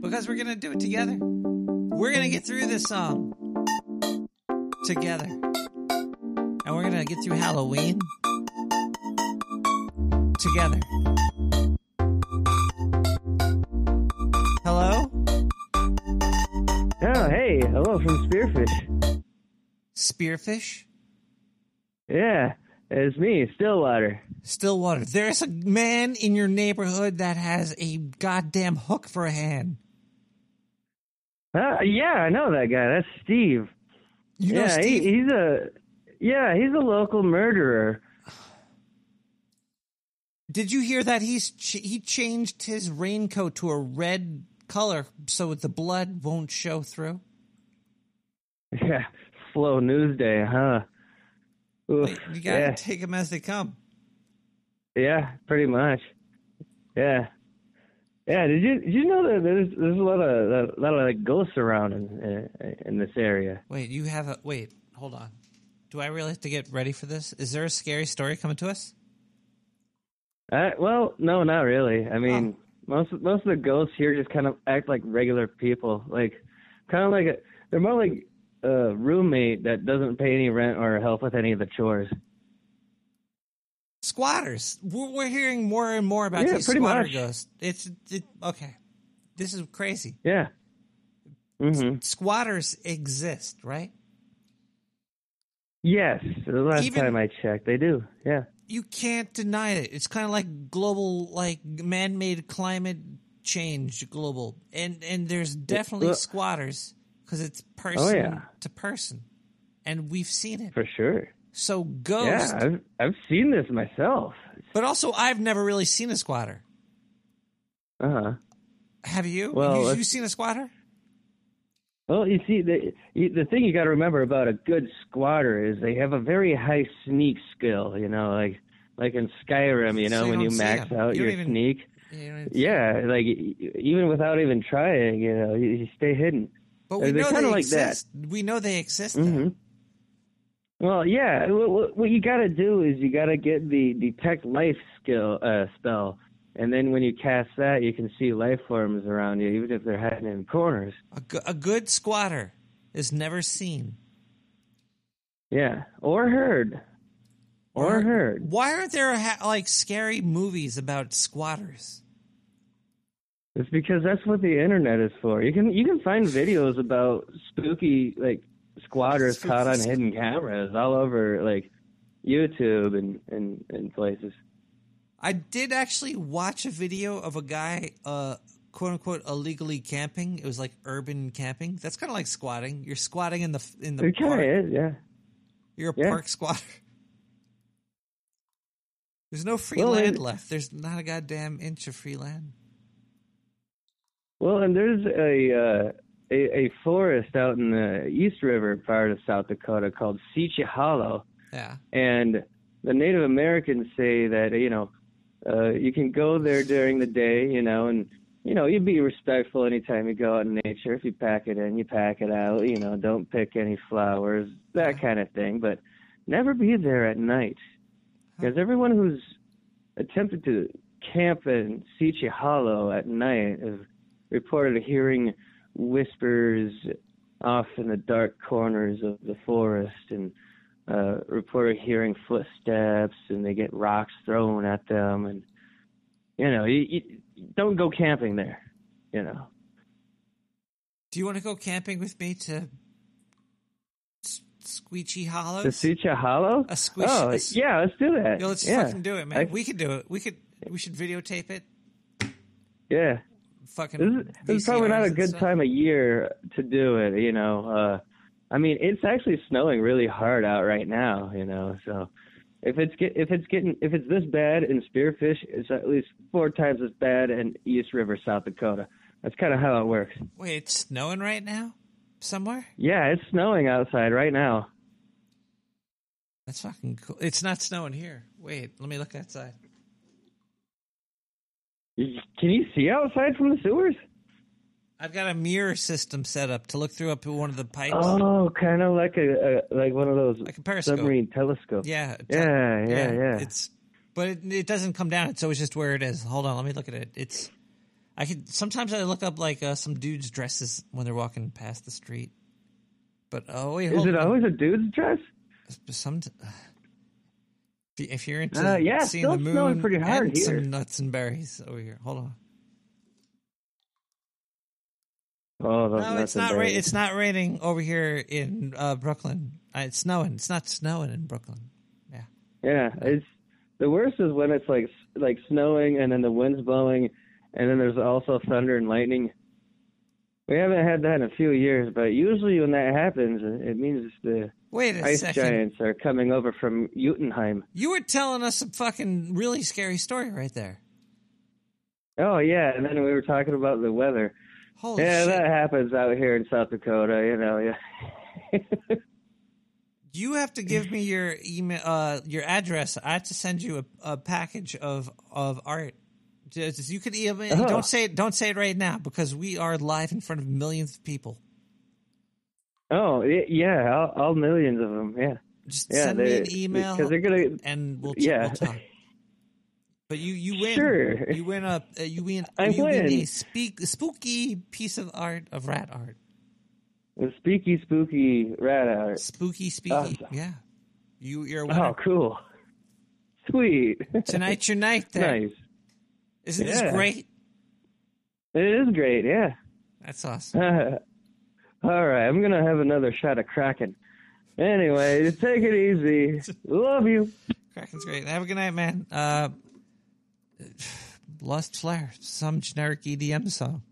because we're gonna do it together. We're gonna get through this song together. And we're gonna get through Halloween together. Hey, hello from Spearfish. Spearfish? Yeah, it's me, Stillwater. Stillwater. There's a man in your neighborhood that has a goddamn hook for a hand. Uh, yeah, I know that guy. That's Steve. You know yeah, Steve? He, he's a yeah, he's a local murderer. Did you hear that he's ch- he changed his raincoat to a red color so the blood won't show through? Yeah, slow news day, huh? Oof, You gotta yeah, take them as they come. yeah, pretty much. Yeah, yeah. Did you did you know that there's there's a lot of a lot of like ghosts around in in, in this area? Wait, you have a wait. Hold on. Do I really have to get ready for this? Is there a scary story coming to us? Uh, well, no, not really. I Oh. mean, most most of the ghosts here just kind of act like regular people. Like kind of like a, they're more like a roommate that doesn't pay any rent or help with any of the chores. Squatters. We're, we're hearing more and more about Yeah, these pretty squatter much. ghosts. It's it, okay. This is crazy. Yeah. hmm Squatters exist, right? Yes, the last Even- time I checked, they do. Yeah. You can't deny it. It's kind of like global, like man-made climate change, global, and and there's definitely well- squatters because it's person yeah. to person, and we've seen it. For sure. So ghost, Yeah, I've I've seen this myself. but also I've never really seen a squatter. Uh huh. Have you? Well, you, you seen a squatter? Well, you see, the the thing you got to remember about a good squatter is they have a very high sneak skill. You know, like like in Skyrim, you know, So you when you max them. out You your even- sneak. You Yeah, like even without even trying, you know, you, you stay hidden. But we know they like exist. We know they exist. that. hmm Well, yeah. What, what- you got to do is you got to get the detect life skill uh, spell, and then when you cast that, you can see life forms around you, even if they're hiding in corners. A, go- a good squatter is never seen Yeah, or heard, or heard. Why aren't there ha- like scary movies about squatters? It's because that's what the internet is for. You can you can find videos about spooky like squatters caught on hidden cameras all over like YouTube and and, and places. I did actually watch a video of a guy, uh, quote unquote, illegally camping. It was like urban camping. That's kind of like squatting. You're squatting in the in the It kind park. of is, yeah. You're a Yeah. park squatter. There's no free Well, land left. There's not a goddamn inch of free land. Well, and there's a uh, a, a forest out in the East River part of South Dakota called Seachy Hollow, Yeah. and the Native Americans say that you know uh, you can go there during the day, you know, and you know you'd be respectful anytime you go out in nature. If you pack it in, you pack it out. You know, don't pick any flowers, that kind of thing. But never be there at night, because everyone who's attempted to camp in Seachy Hollow at night has reported hearing whispers off in the dark corners of the forest and uh, reported hearing footsteps and they get rocks thrown at them and you know you, you don't go camping there you know Do you want to go camping with me to Squeechy Hollows? the Seachy Hollow A squish- oh a yeah let's do that Yo, let's yeah. fucking do it, man. I- we could do it. We could. We should videotape it. yeah Fucking. this is, this is probably not a good stuff. time of year to do it you know uh i mean it's actually snowing really hard out right now you know so if it's get if it's getting if it's this bad in spearfish it's at least four times as bad in east river south dakota that's kind of how it works Wait, it's snowing right now somewhere. yeah it's snowing outside right now That's fucking cool. It's not snowing here. Wait, let me look outside. Can you see outside from the sewers I've got a mirror system set up to look through up to one of the pipes. oh kind of like a, a like one of those Like a periscope. submarine telescopes Yeah, t- yeah yeah yeah, It's, but it, it doesn't come down. It's always just where it is. Hold on, let me look at it. It's, I could sometimes I look up like uh, some dudes' dresses when they're walking past the street. But oh wait, is it on. always a dude's dress some? If if you're into Uh, yeah, seeing the moon pretty hard and here. some nuts and berries over here. Hold on. oh No, it's not. Ra- it's not raining over here in uh, Brooklyn. Uh, it's snowing. It's not snowing in Brooklyn. Yeah, it's the worst is when it's like like snowing and then the wind's blowing, and then there's also thunder and lightning. We haven't had that in a few years, but usually when that happens, it it means the Wait a ice second. giants are coming over from Utenheim. You were telling us a fucking really scary story right there. Oh yeah, and then we were talking about the weather. Holy yeah, shit. that happens out here in South Dakota. You know, yeah. You have to give me your email, uh, your address. I have to send you a, a package of of art. Just- You could email. Oh. Don't say it. Don't say it right now because we are live in front of millions of people. Oh yeah, all, all millions of them. Yeah. Just yeah, send me an email because they're gonna. and we'll, Yeah. we'll talk. But you you win. Sure. You win a uh, you win I you win win. a speak, spooky piece of art of rat art. The spooky, spooky rat art. Spooky, spooky. Awesome. Yeah. You, you're a winner. Oh, cool. Sweet. Tonight's your night there. nice. Isn't Yeah. this great? It is great, yeah. That's awesome. All right, I'm gonna have another shot of Kraken. Anyway, take it easy. Love you. Kraken's great. Have a good night, man. Uh, Lust Flare, some generic EDM song.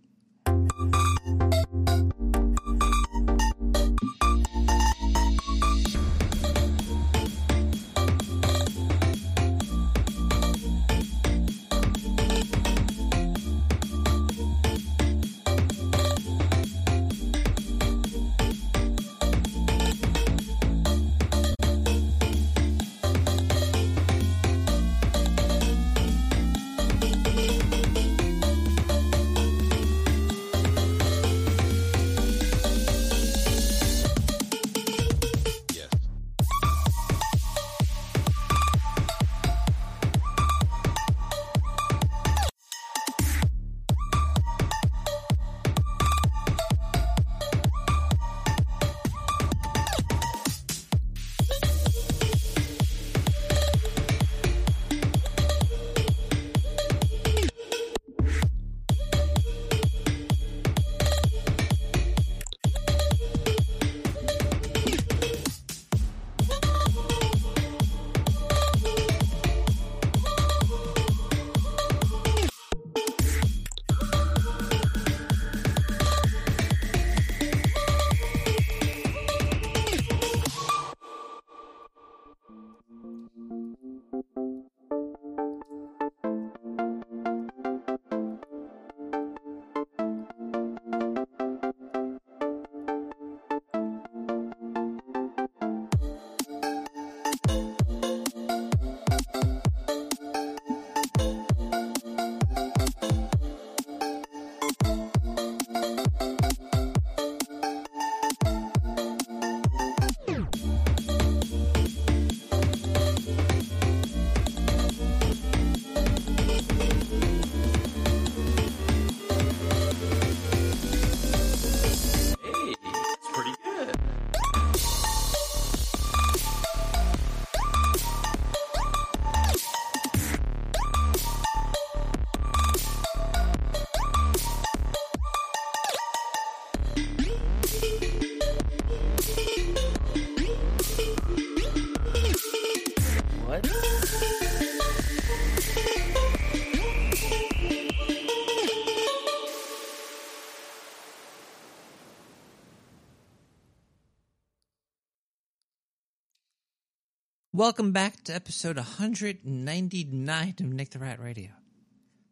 Welcome back to episode 199 of Nick the Rat Radio.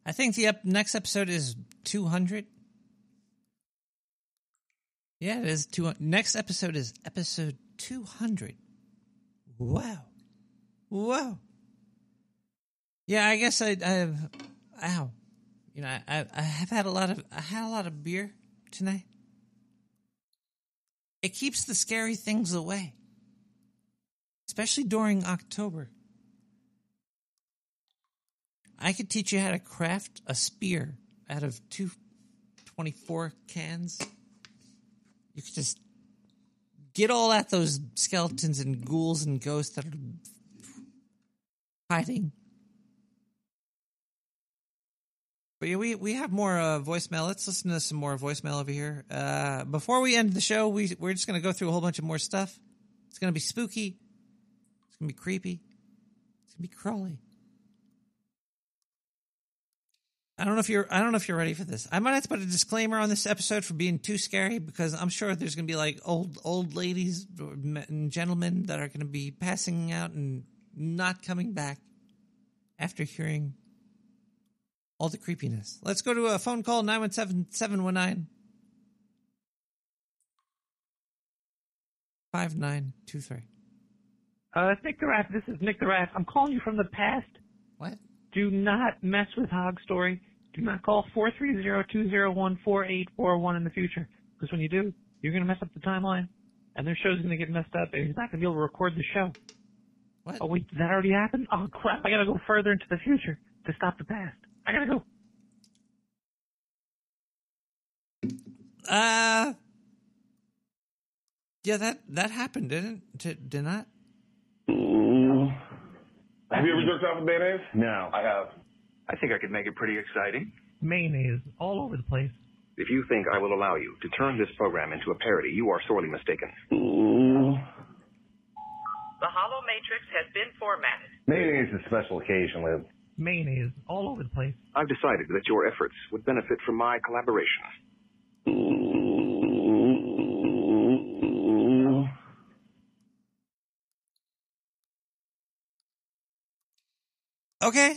I think the ep- next episode is 200. Yeah, it is. Two- next episode is episode 200. Wow. Wow. Yeah, I guess I, I ow. You know, I, I have had a lot of, I had a lot of beer tonight. It keeps the scary things away especially during October. I could teach you how to craft a spear out of two 24 cans. You could just get all at those skeletons and ghouls and ghosts that are hiding. But yeah, we we have more uh, voicemail. Let's listen to some more voicemail over here. Uh, before we end the show, we we're just gonna go through a whole bunch of more stuff. It's gonna be spooky. It's gonna be creepy. It's gonna be crawly. I don't know if you're. I don't know if you're ready for this. I might have to put a disclaimer on this episode for being too scary because I'm sure there's gonna be like old old ladies and gentlemen that are gonna be passing out and not coming back after hearing all the creepiness. Let's go to a phone call 917 719 5923. Uh, it's Nick the Rat. This is Nick the Rat. I'm calling you from the past. What? Do not mess with Hog Story. Do not call 430-201-4841 in the future. Because when you do, you're going to mess up the timeline. And their show's going to get messed up. And he's not going to be able to record the show. What? Oh, wait, did that already happen? Oh, crap. I got to go further into the future to stop the past. I got to go. Uh, Yeah, that that happened, didn't it? Did not? Have you ever jerked off with mayonnaise? No. I have. I think I could make it pretty exciting. Mayonnaise all over the place. If you think I will allow you to turn this program into a parody, you are sorely mistaken. The hollow matrix has been formatted. Mayonnaise is a special occasion, Liv. Mayonnaise all over the place. I've decided that your efforts would benefit from my collaboration. Okay.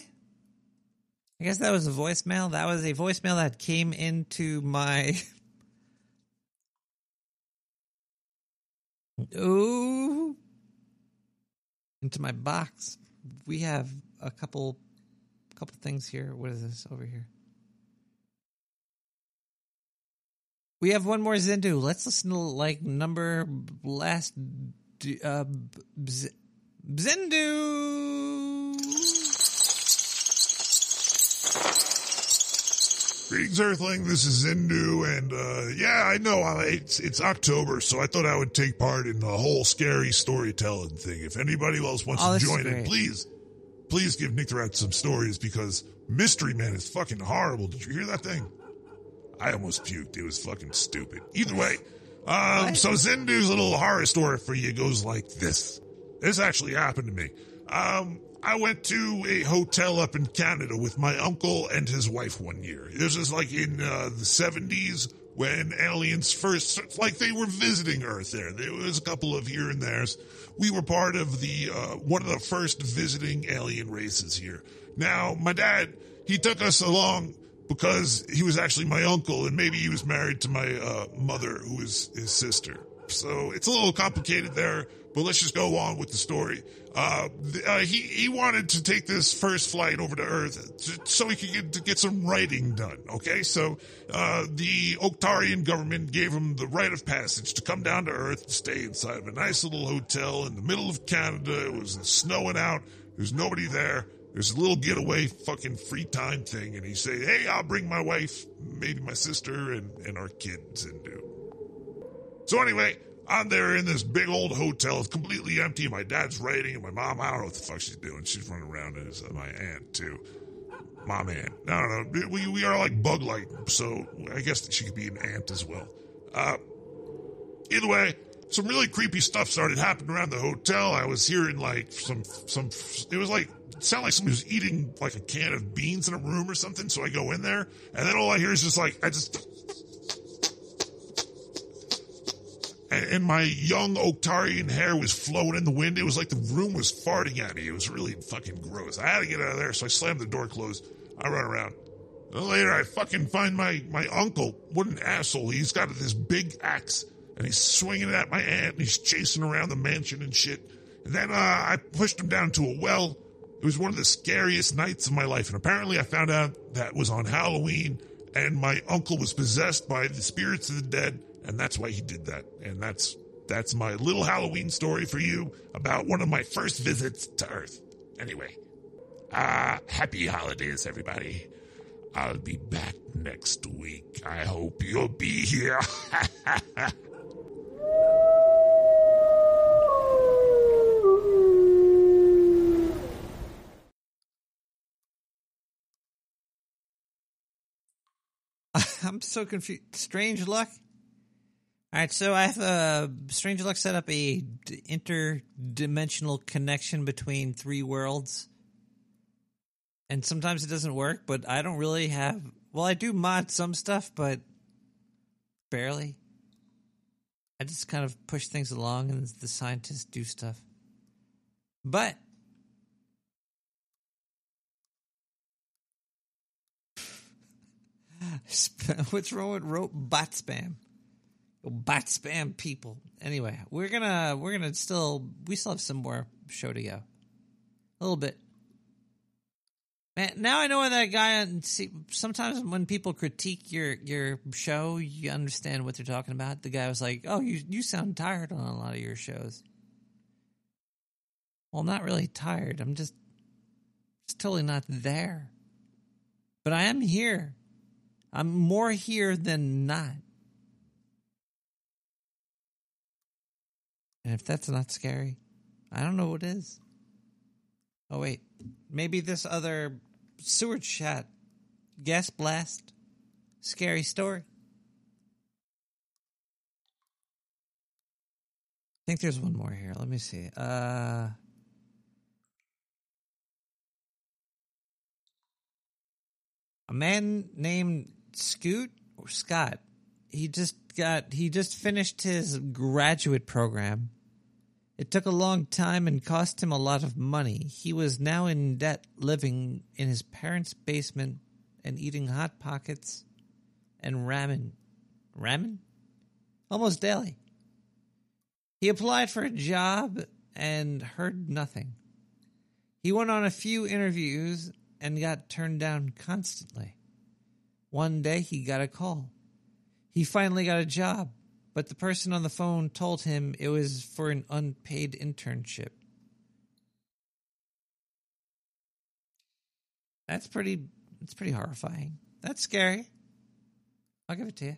I guess that was a voicemail. That was a voicemail that came into my. Ooh. Into my box. We have a couple couple things here. What is this over here? We have one more Zindu. Let's listen to like number last uh Zindu. Greetings, Earthling. This is Zindu, and uh, yeah, I know uh, it's it's October, so I thought I would take part in the whole scary storytelling thing. If anybody else wants Oh, to join in, please, please give Nick the Rat some stories because Mystery Man is fucking horrible. Did you hear that thing? I almost puked. It was fucking stupid. Either way, um, so Zindu's little horror story for you goes like this. This actually happened to me. Um, I went to a hotel up in Canada with my uncle and his wife one year. This is like in uh, the 70s when aliens first, like they were visiting Earth there. There was a couple of here and there's. We were part of the, uh, one of the first visiting alien races here. Now, my dad, he took us along because he was actually my uncle and maybe he was married to my uh, mother who was his sister so it's a little complicated there but let's just go on with the story. Uh, uh, he, he wanted to take this first flight over to earth so he could get, to get some writing done okay? So uh, the Octarian government gave him the right of passage to come down to earth stay inside of a nice little hotel in the middle of canada. It was snowing out. There's nobody there. There's a little getaway fucking free time thing, and he said, "Hey, I'll bring my wife, maybe my sister, and and our kids do." So anyway, I'm there in this big old hotel. It's completely empty. My dad's writing, and my mom, I don't know what the fuck she's doing. She's running around as uh, my aunt too, mom aunt. I don't know. We we are like bug like, so I guess she could be an aunt as well. Uh, either way, some really creepy stuff started happening around the hotel. I was hearing like some some. It was like it sounded like somebody was eating like a can of beans in a room or something. So I go in there, and then all I hear is just like I just. And, my young Octarian hair was flowing in the wind. It was like the room was farting at me. It was really fucking gross. I had to get out of there, so I slammed the door closed. I run around. Later, I fucking find my, my uncle. What an asshole. He's got this big axe and he's swinging it at my aunt and he's chasing around the mansion and shit. And then uh, I pushed him down to a well. It was one of the scariest nights of my life. And apparently, I found out that was on Halloween and my uncle was possessed by the spirits of the dead. And that's why he did that. And that's that's my little Halloween story for you about one of my first visits to Earth. Anyway, uh, happy holidays, everybody. I'll be back next week. I hope you'll be here. I'm so confused. Strange luck. All right, so I have uh, Strange luck set up a d- interdimensional connection between three worlds, and sometimes it doesn't work. But I don't really have. Well, I do mod some stuff, but barely. I just kind of push things along, and the scientists do stuff. But What's wrong with ro- bot spam? Bot spam people. Anyway, we're gonna we're gonna still we still have some more show to go. A little bit. Man, now I know why that guy. on- See, sometimes when people critique your your show, you understand what they're talking about. The guy was like, "Oh, you you sound tired on a lot of your shows." Well, I'm not really tired. I'm just, just totally not there. But I am here. I'm more here than not. And if that's not scary, I don't know what is. Oh, wait. Maybe this other sewer chat, gas blast, scary story. I think there's one more here. Let me see. Uh, a man named Scoot or Scott. He just got he just finished his graduate program. It took a long time and cost him a lot of money. He was now in debt living in his parents' basement and eating hot pockets and ramen. Ramen? Almost daily. He applied for a job and heard nothing. He went on a few interviews and got turned down constantly. One day he got a call. He finally got a job, but the person on the phone told him it was for an unpaid internship. That's pretty that's pretty horrifying. That's scary. I'll give it to you.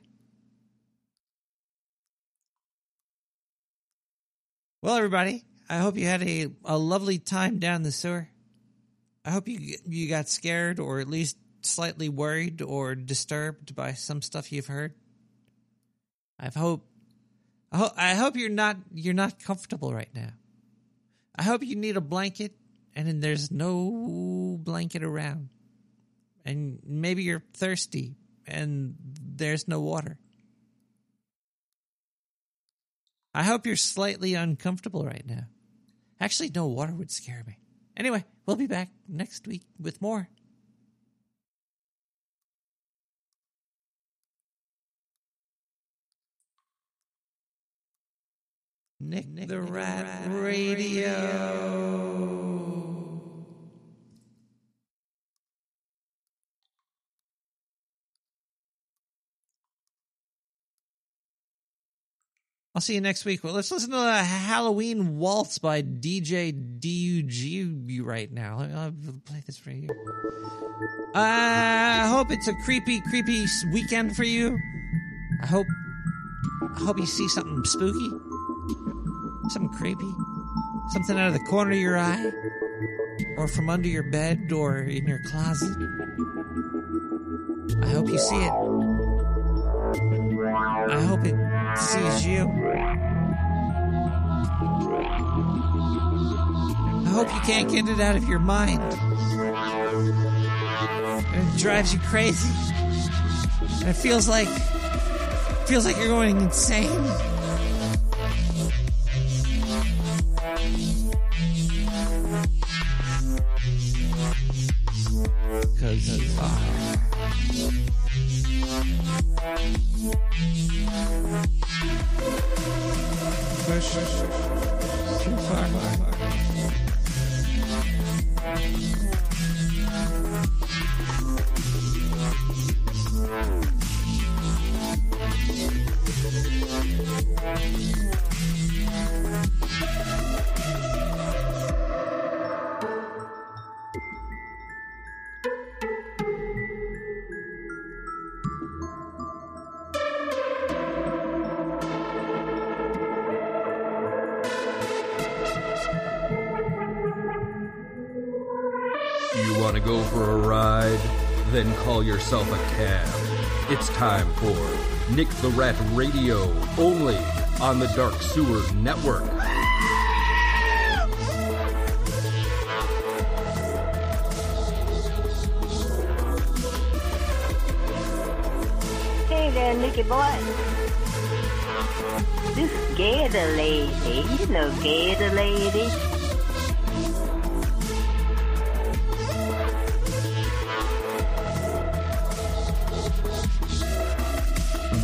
Well, everybody, I hope you had a, a lovely time down the sewer. I hope you you got scared or at least slightly worried or disturbed by some stuff you've heard. I hope I, ho- I hope you're not you're not comfortable right now. I hope you need a blanket and there's no blanket around. And maybe you're thirsty and there's no water. I hope you're slightly uncomfortable right now. Actually, no water would scare me. Anyway, we'll be back next week with more. Nick, Nick the, Rat, Radio. I'll see you next week. Well, let's listen to the Halloween Waltz by DJ DUG right now. I'll play this for you. I hope it's a creepy, creepy weekend for you. I hope, I hope you see something spooky, something creepy, something out of the corner of your eye, or from under your bed, or in your closet. I hope you see it. I hope it sees you. I hope you can't get it out of your mind. And it drives you crazy. And it feels like feels like you're going insane. Cause are. Push yourself a cab. It's time for Nick the Rat Radio, only on the Dark Sewer Network. Hey there, Nicky boy. This Gator lady, you know Gator lady.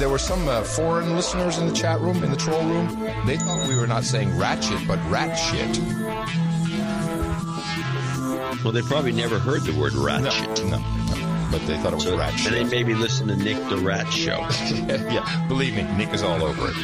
There were some uh, foreign listeners in the chat room, in the troll room. They thought we were not saying ratchet, but rat shit. Well, they probably never heard the word ratchet. No, no. But they thought it was So- rat And they maybe listen to Nick the Rat Show. yeah, believe me, Nick is all over it.